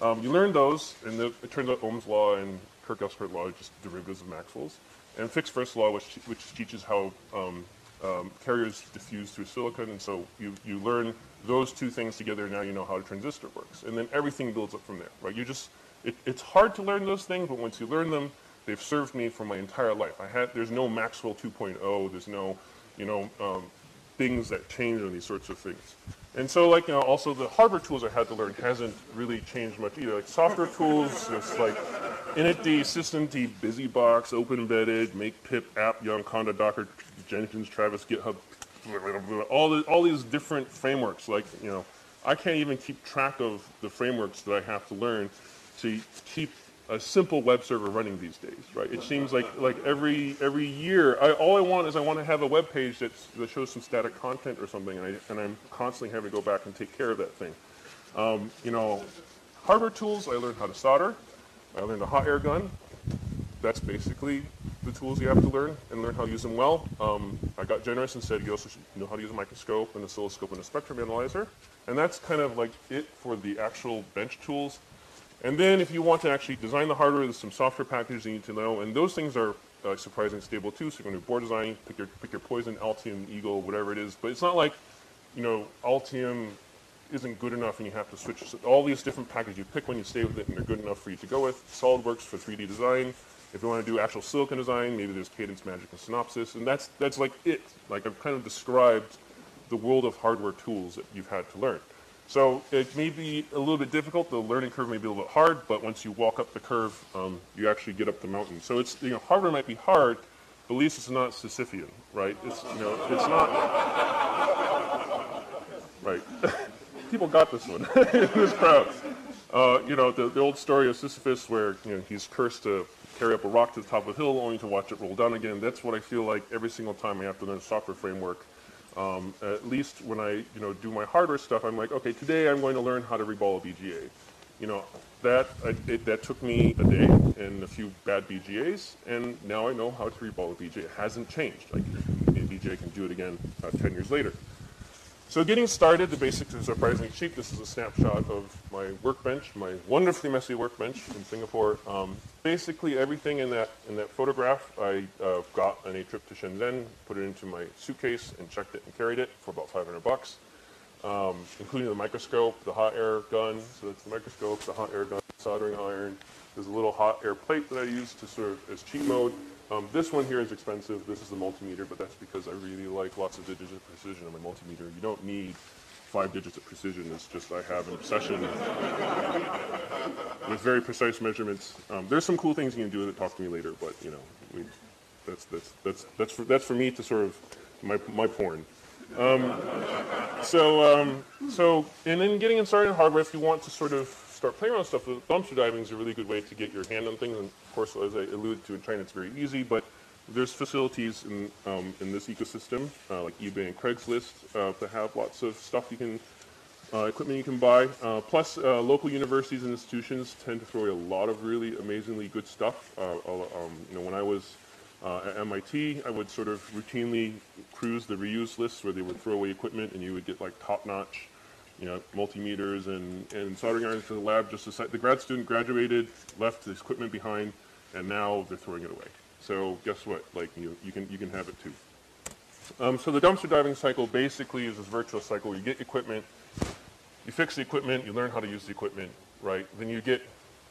Um, you learn those, and the, it turns out Ohm's law and Kirchhoff's law are just derivatives of Maxwell's. And Fick's first law, which, which teaches how um, um, carriers diffuse through silicon. And so you, you learn those two things together, now you know how a transistor works. And then everything builds up from there, right? You just, it, it's hard to learn those things, but once you learn them, they've served me for my entire life. I had, there's no Maxwell 2.0, there's no, you know, um, things that change on these sorts of things. And so, like, you know, also the hardware tools I had to learn hasn't really changed much either. Like software tools, just like initd, systemd, busybox, open embedded, make pip, apt, Yum, Conda, Docker, Jenkins, Travis, GitHub, all the, all these different frameworks. Like, you know, I can't even keep track of the frameworks that I have to learn to keep a simple web server running these days, right? It seems like like every every year, I, all I want is I want to have a web page that's, that shows some static content or something, and, I, and I'm constantly having to go back and take care of that thing. Um, you know, hardware tools, I learned how to solder. I learned a hot air gun. That's basically the tools you have to learn and learn how to use them well. Um, I got generous and said you also should know how to use a microscope, an oscilloscope, and a spectrum analyzer. And that's kind of like it for the actual bench tools. And then if you want to actually design the hardware, there's some software packages you need to know. And those things are uh, surprisingly stable too. So you're going to do board design, pick your, pick your Poison, Altium, Eagle, whatever it is. But it's not like, you know, Altium isn't good enough and you have to switch. So all these different packages, you pick one, you stay with it, and they're good enough for you to go with. SolidWorks for 3D design. If you want to do actual silicon design, maybe there's Cadence, Magic, and Synopsys. And that's, that's like it. Like I've kind of described the world of hardware tools that you've had to learn. So it may be a little bit difficult. The learning curve may be a little bit hard, but once you walk up the curve, um, you actually get up the mountain. So it's, you know, hardware might be hard, but at least it's not Sisyphean, right? It's, you know, it's not, right. People got this one in this crowd. Uh, you know, the, the old story of Sisyphus where, you know, he's cursed to carry up a rock to the top of a hill only to watch it roll down again. That's what I feel like every single time I have to learn a software framework um, at least when I, you know, do my hardware stuff, I'm like, okay, today I'm going to learn how to reball a BGA. You know, that I, it, that took me a day and a few bad BGAs, and now I know how to reball a BGA. It hasn't changed. Like, a BGA can do it again uh, 10 years later. So getting started, the basics are surprisingly cheap. This is a snapshot of my workbench, my wonderfully messy workbench in Singapore. Um, basically everything in that in that photograph, I uh, got on a trip to Shenzhen, put it into my suitcase, and checked it and carried it for about 500 bucks, um, including the microscope, the hot air gun. So that's the microscope, the hot air gun, soldering iron. There's a little hot air plate that I use to serve as cheat mode. Um, this one here is expensive. This is the multimeter, but that's because I really like lots of digits of precision on my multimeter. You don't need five digits of precision. It's just I have an obsession with very precise measurements. Um, there's some cool things you can do with it. Talk to me later, but you know, we, that's that's that's that's for, that's for me to sort of my my porn. Um, so um, so and then getting started in hardware, if you want to sort of start playing around with stuff, dumpster diving is a really good way to get your hand on things. And of course, as I alluded to in China, it's very easy, but there's facilities in, um, in this ecosystem, uh, like eBay and Craigslist, uh, to have lots of stuff you can, uh, equipment you can buy. Uh, plus, uh, local universities and institutions tend to throw away a lot of really amazingly good stuff. Uh, um, you know, when I was at MIT, I would sort of routinely cruise the reuse lists where they would throw away equipment and you would get like top-notch you know, multimeters and, and soldering irons to the lab. Just the, the grad student graduated, left his equipment behind, and now they're throwing it away. So guess what? Like you, you can you can have it too. Um, so the dumpster diving cycle basically is this virtuous cycle. You get equipment, you fix the equipment, you learn how to use the equipment, right? Then you get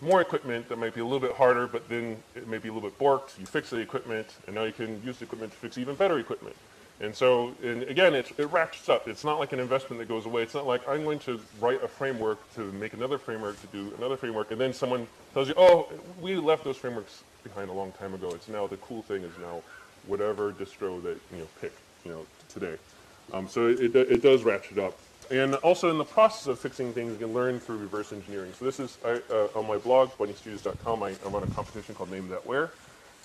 more equipment that might be a little bit harder, but then it may be a little bit borked. You fix the equipment, and now you can use the equipment to fix even better equipment. And so, and again, it, it up. It's not like an investment that goes away. It's not like I'm going to write a framework to make another framework to do another framework, and then someone tells you, oh, we left those frameworks behind a long time ago. It's now the cool thing is now whatever distro that you know pick, you know, today. Um, so it, it, it does ratchet up. And also in the process of fixing things, you can learn through reverse engineering. So this is I, uh, on my blog, bunniestudios.com. I, I run a competition called Name That Ware.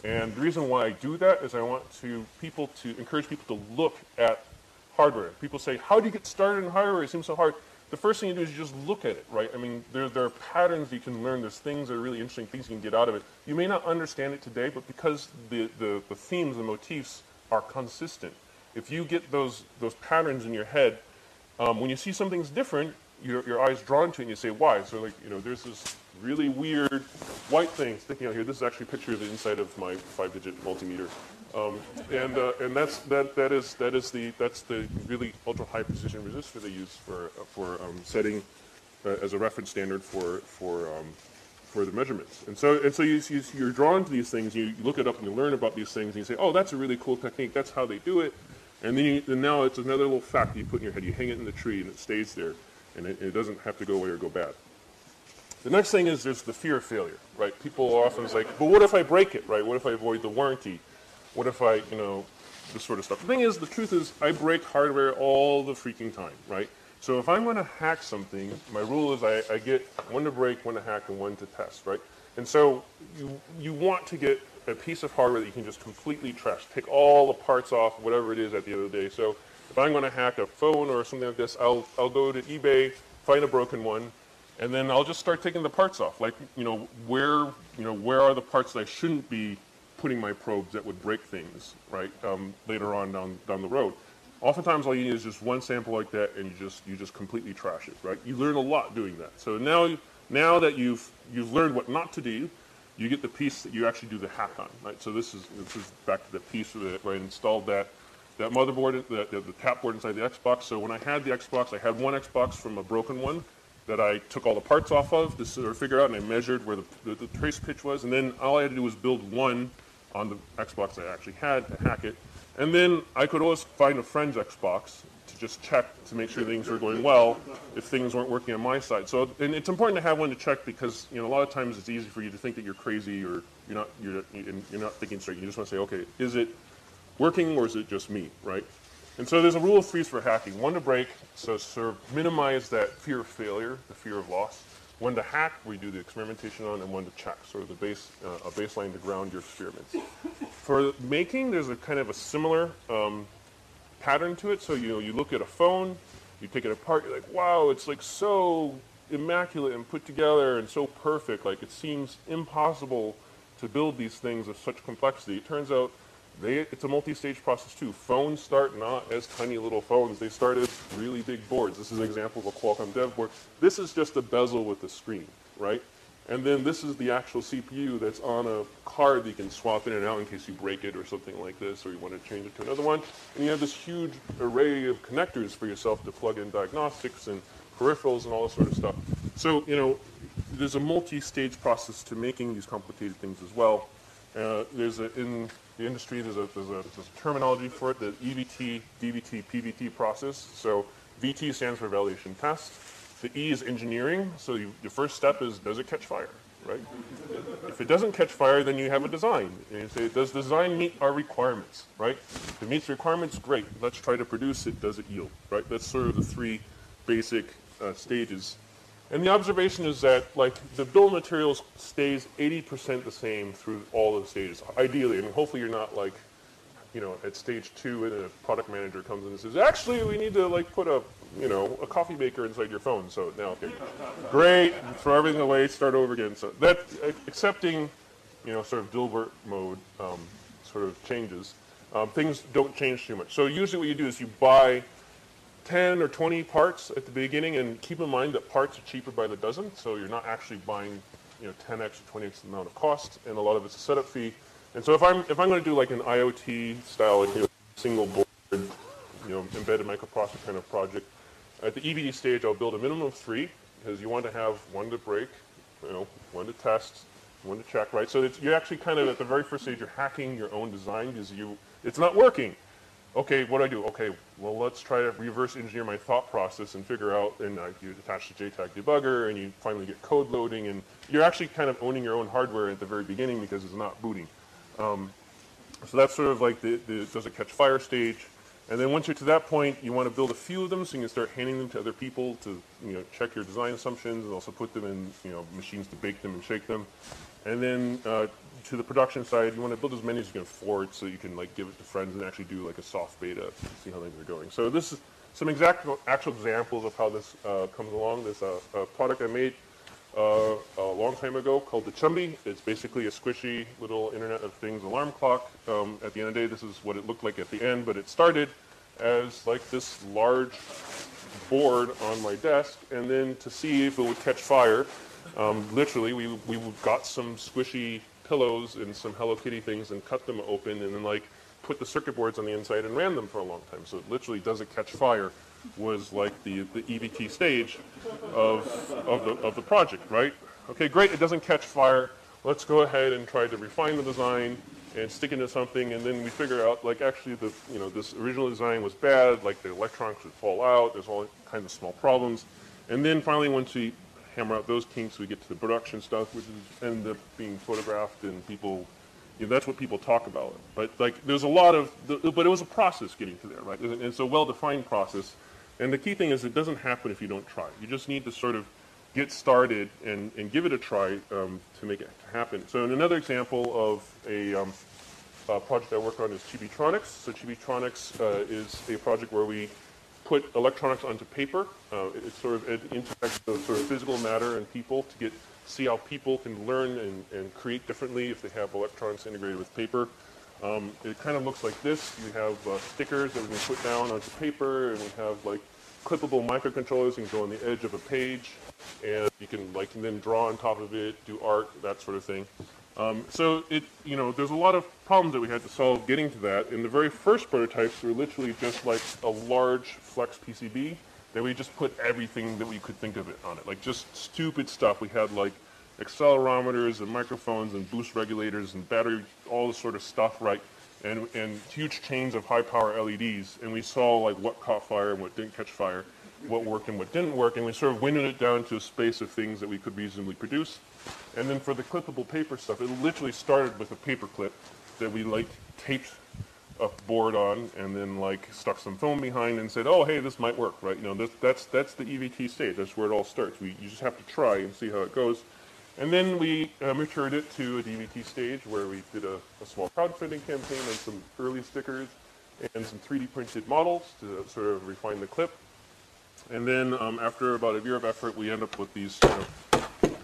And the reason why I do that is I want to people to encourage people to look at hardware. People say, "How do you get started in hardware? It seems so hard." The first thing you do is you just look at it, right? I mean, there, there are patterns you can learn. There's things that are really interesting, things you can get out of it. You may not understand it today, but because the, the, the themes, the motifs are consistent, if you get those, those patterns in your head, um, when you see something's different, your, your eyes drawn to it and you say, why? So like, you know, there's this really weird white thing sticking out here. This is actually a picture of the inside of my five-digit multimeter. Um, and uh, and that's that that is that is the that's the really ultra high precision resistor they use for uh, for um, setting uh, as a reference standard for for um, for the measurements. And so and so you, you are drawn to these things. You, you look it up and you learn about these things and you say, oh, that's a really cool technique. That's how they do it. And then you, and now it's another little fact that you put in your head. You hang it in the tree and it stays there, and it, it doesn't have to go away or go bad. The next thing is there's the fear of failure, right? People are often like, but what if I break it, right? What if I avoid the warranty? What if I, you know, this sort of stuff. The thing is, the truth is, I break hardware all the freaking time, right? So if I'm going to hack something, my rule is I, I get one to break, one to hack, and one to test, right? And so you, you want to get a piece of hardware that you can just completely trash, take all the parts off, whatever it is at the end of the day. So if I'm going to hack a phone or something like this, I'll, I'll go to eBay, find a broken one, and then I'll just start taking the parts off. Like, you know, where, you know, where are the parts that I shouldn't be putting my probes that would break things, right, um, later on down, down the road. Oftentimes all you need is just one sample like that and you just, you just completely trash it, right? You learn a lot doing that. So now, now that you've, you've learned what not to do, you get the piece that you actually do the hack on, right? So this is, this is back to the piece where I installed that, that motherboard, the, the, the tap board inside the Xbox. So when I had the Xbox, I had one Xbox from a broken one that I took all the parts off of to sort of figure out, and I measured where the, the, the, trace pitch was, and then all I had to do was build one on the Xbox I actually had to hack it, and then I could always find a friend's Xbox to just check to make sure things were going well if things weren't working on my side. So, and it's important to have one to check because you know a lot of times it's easy for you to think that you're crazy or you're not you're you're not thinking straight. You just want to say, okay, is it working or is it just me, right? And so there's a rule of threes for hacking. One to break, so sort of minimize that fear of failure, the fear of loss. One to hack, where you do the experimentation on, and one to check, sort of the base, uh, a baseline to ground your experiments. For making, there's a kind of a similar um, pattern to it. So you know, you look at a phone, you take it apart, you're like, wow, it's like so immaculate and put together and so perfect. Like it seems impossible to build these things of such complexity. It turns out they, it's a multi-stage process too. Phones start not as tiny little phones. They start as really big boards. This is an example of a Qualcomm dev board. This is just a bezel with a screen, right? And then this is the actual CPU that's on a card that you can swap in and out in case you break it or something like this, or you want to change it to another one. And you have this huge array of connectors for yourself to plug in diagnostics and peripherals and all this sort of stuff. So, you know, there's a multi-stage process to making these complicated things as well. Uh, there's a, in the industry, there's a, there's, a, there's a terminology for it, the EVT, DVT, PVT process. So VT stands for validation test. The E is engineering. So you, your first step is, does it catch fire, right? if it doesn't catch fire, then you have a design. And you say, does the design meet our requirements, right? If it meets requirements, great. Let's try to produce it. Does it yield, right? That's sort of the three basic uh, stages and the observation is that like the bill of materials stays 80% the same through all of the stages. Ideally, I mean, hopefully you're not like, you know, at stage two and a product manager comes in and says, actually, we need to like put a, you know, a coffee maker inside your phone. So now, okay, great, throw everything away, start over again. So that accepting, you know, sort of Dilbert mode um, sort of changes. Um, things don't change too much. So usually what you do is you buy 10 or 20 parts at the beginning, and keep in mind that parts are cheaper by the dozen, so you're not actually buying, you know, 10x or 20x the amount of cost, and a lot of it's a setup fee. And so if I'm if I'm going to do like an IoT style, like, you know, single board, you know, embedded microprocessor kind of project, at the EVT stage, I'll build a minimum of three because you want to have one to break, you know, one to test, one to check, right? So you're actually kind of at the very first stage, you're hacking your own design because you it's not working okay, what do I do? Okay, well, let's try to reverse engineer my thought process and figure out, and uh, you attach the JTAG debugger, and you finally get code loading, and you're actually kind of owning your own hardware at the very beginning because it's not booting. Um, so that's sort of like the, the does it catch fire stage. And then once you're to that point, you want to build a few of them so you can start handing them to other people to you know check your design assumptions and also put them in you know machines to bake them and shake them. And then uh, to the production side, you want to build as many as you can afford so you can like give it to friends and actually do like a soft beta, see how things are going. So this is some exact actual examples of how this uh, comes along. This uh, a product I made uh, a long time ago called the Chumby. It's basically a squishy little Internet of Things alarm clock. Um, at the end of the day, this is what it looked like at the end, but it started as like this large board on my desk, and then to see if it would catch fire, um, literally, we, we got some squishy pillows and some Hello Kitty things and cut them open and then like put the circuit boards on the inside and ran them for a long time. So it literally doesn't catch fire was like the, the EVT stage of, of, the, of the project, right? Okay, great, it doesn't catch fire. Let's go ahead and try to refine the design and stick into something and then we figure out like actually the you know this original design was bad like the electronics would fall out there's all kinds of small problems and then finally once we hammer out those kinks, we get to the production stuff, which is end up being photographed and people, you know, that's what people talk about. But like, there's a lot of, but it was a process getting to there, right? And it's a well-defined process. And the key thing is it doesn't happen if you don't try. You just need to sort of get started and, and give it a try um, to make it happen. So another example of a, um, a project I worked on is Chibitronics. So Chibitronics uh, is a project where we put electronics onto paper. Uh, it sort of it intersects the sort of physical matter and people to get see how people can learn and, and create differently if they have electronics integrated with paper. Um, it kind of looks like this. You have uh, stickers that we can put down onto paper, and we have like clippable microcontrollers you can go on the edge of a page, and you can like then draw on top of it, do art, that sort of thing. Um, so it, you know, there's a lot of problems that we had to solve getting to that. And the very first prototypes were literally just like a large flex PCB that we just put everything that we could think of it on it, like just stupid stuff. We had like accelerometers and microphones and boost regulators and battery, all this sort of stuff, right? And, and huge chains of high power LEDs. And we saw like what caught fire and what didn't catch fire, what worked and what didn't work. And we sort of windowed it down to a space of things that we could reasonably produce. And then for the clippable paper stuff, it literally started with a paper clip that we like taped a board on and then like stuck some film behind and said, oh, hey, this might work, right? You know, this, that's, that's the EVT stage. That's where it all starts. We, you just have to try and see how it goes. And then we uh, matured it to a DVT stage where we did a, a small crowdfunding campaign and some early stickers and some 3D printed models to sort of refine the clip. And then um, after about a year of effort, we end up with these you know,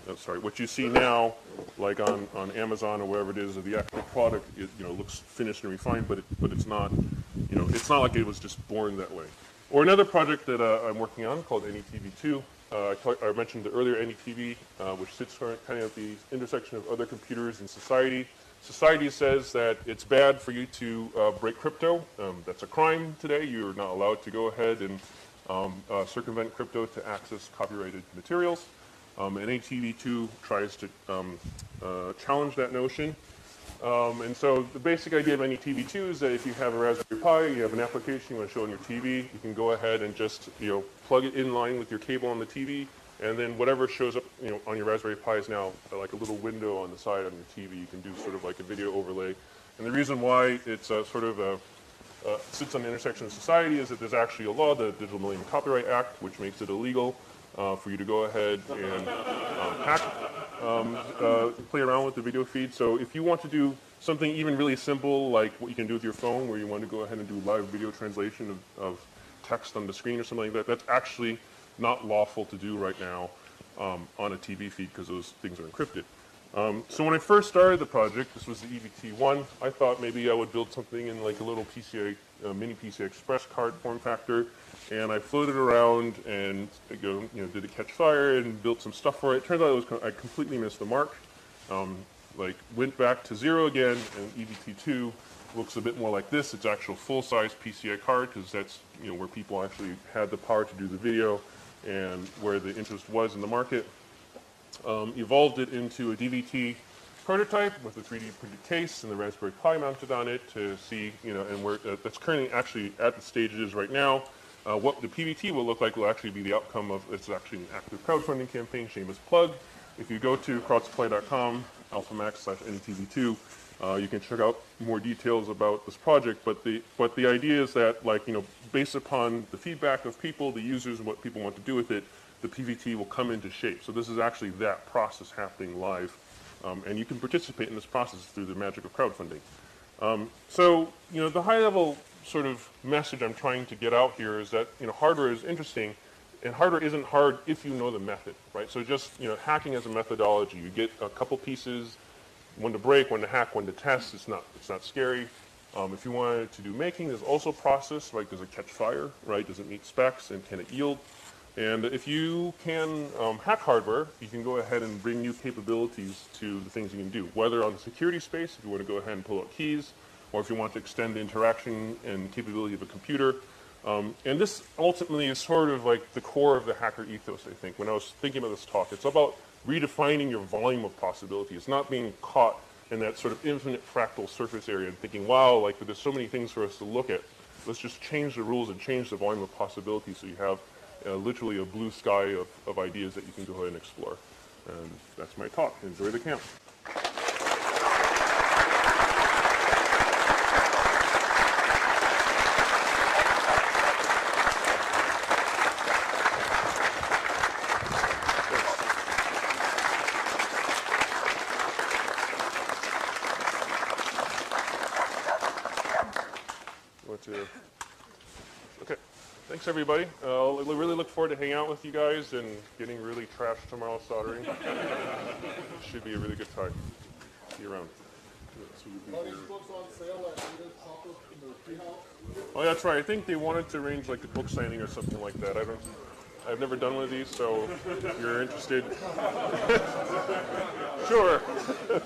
uh, sorry, what you see now, like on, on Amazon or wherever it is, the actual product, it, you know, looks finished and refined, but it, but it's not, you know, it's not like it was just born that way. Or another project that uh, I'm working on called NETV2. Uh, I, I, mentioned the earlier NETV, uh, which sits kind of at the intersection of other computers and society. Society says that it's bad for you to uh, break crypto. Um, that's a crime today. You're not allowed to go ahead and um, uh, circumvent crypto to access copyrighted materials. Um, and NETV2 tries to um, uh, challenge that notion. Um, and so the basic idea of NETV2 is that if you have a Raspberry Pi, you have an application you want to show on your TV, you can go ahead and just you know plug it in line with your cable on the TV, and then whatever shows up you know on your Raspberry Pi is now like a little window on the side on your TV. You can do sort of like a video overlay. And the reason why it's sort of a uh, sits on the intersection of society is that there's actually a law, the Digital Millennium Copyright Act, which makes it illegal uh, for you to go ahead and um, hack, um, uh, play around with the video feed. So if you want to do something even really simple, like what you can do with your phone, where you want to go ahead and do live video translation of, of text on the screen or something like that, that's actually not lawful to do right now um, on a TV feed because those things are encrypted. Um, so when I first started the project, this was the EVT1, I thought maybe I would build something in like a little PCI a mini PC Express card form factor, and I floated around and go, you know, did it catch fire and built some stuff for it. Turns out it was I completely missed the mark. Um, like went back to zero again, and EVT2 looks a bit more like this. It's actual full-size PCI card because that's you know where people actually had the power to do the video and where the interest was in the market um, evolved it into a DVT prototype with a 3D printed case and the Raspberry Pi mounted on it to see, you know, and where uh, that's currently actually at the stage it is right now. Uh, what the PVT will look like will actually be the outcome of it's actually an active crowdfunding campaign. Shameless plug. If you go to crowdsupply.com, alphamax slash NETV2, uh, you can check out more details about this project. But the but the idea is that like you know based upon the feedback of people, the users, and what people want to do with it, the PVT will come into shape. So this is actually that process happening live, um, and you can participate in this process through the magic of crowdfunding. Um, so you know the high level sort of message I'm trying to get out here is that you know hardware is interesting, and hardware isn't hard if you know the method, right? So just you know hacking as a methodology, you get a couple pieces, one to break, one to hack, one to test. It's not it's not scary. Um, if you wanted to do making, there's also process, like does it catch fire, right? Does it meet specs and can it yield? And if you can um, hack hardware, you can go ahead and bring new capabilities to the things you can do, whether on the security space, if you want to go ahead and pull out keys, or if you want to extend the interaction and capability of a computer. Um, and this ultimately is sort of like the core of the hacker ethos, I think. When I was thinking about this talk, it's about redefining your volume of possibility. It's not being caught in that sort of infinite fractal surface area and thinking, wow, like there's so many things for us to look at. Let's just change the rules and change the volume of possibility so you have uh, literally a blue sky of, of ideas that you can go ahead and explore. And that's my talk. Enjoy the camp. Want to Okay. Thanks, everybody. Uh, I really look forward to hanging out with you guys and getting really trashed tomorrow soldering. Should be a really good time. See you around. Are these books on sale at either Papa in the treehouse? Oh, that's right. I think they wanted to arrange like a book signing or something like that. I don't. I've never done one of these, so if you're interested, sure.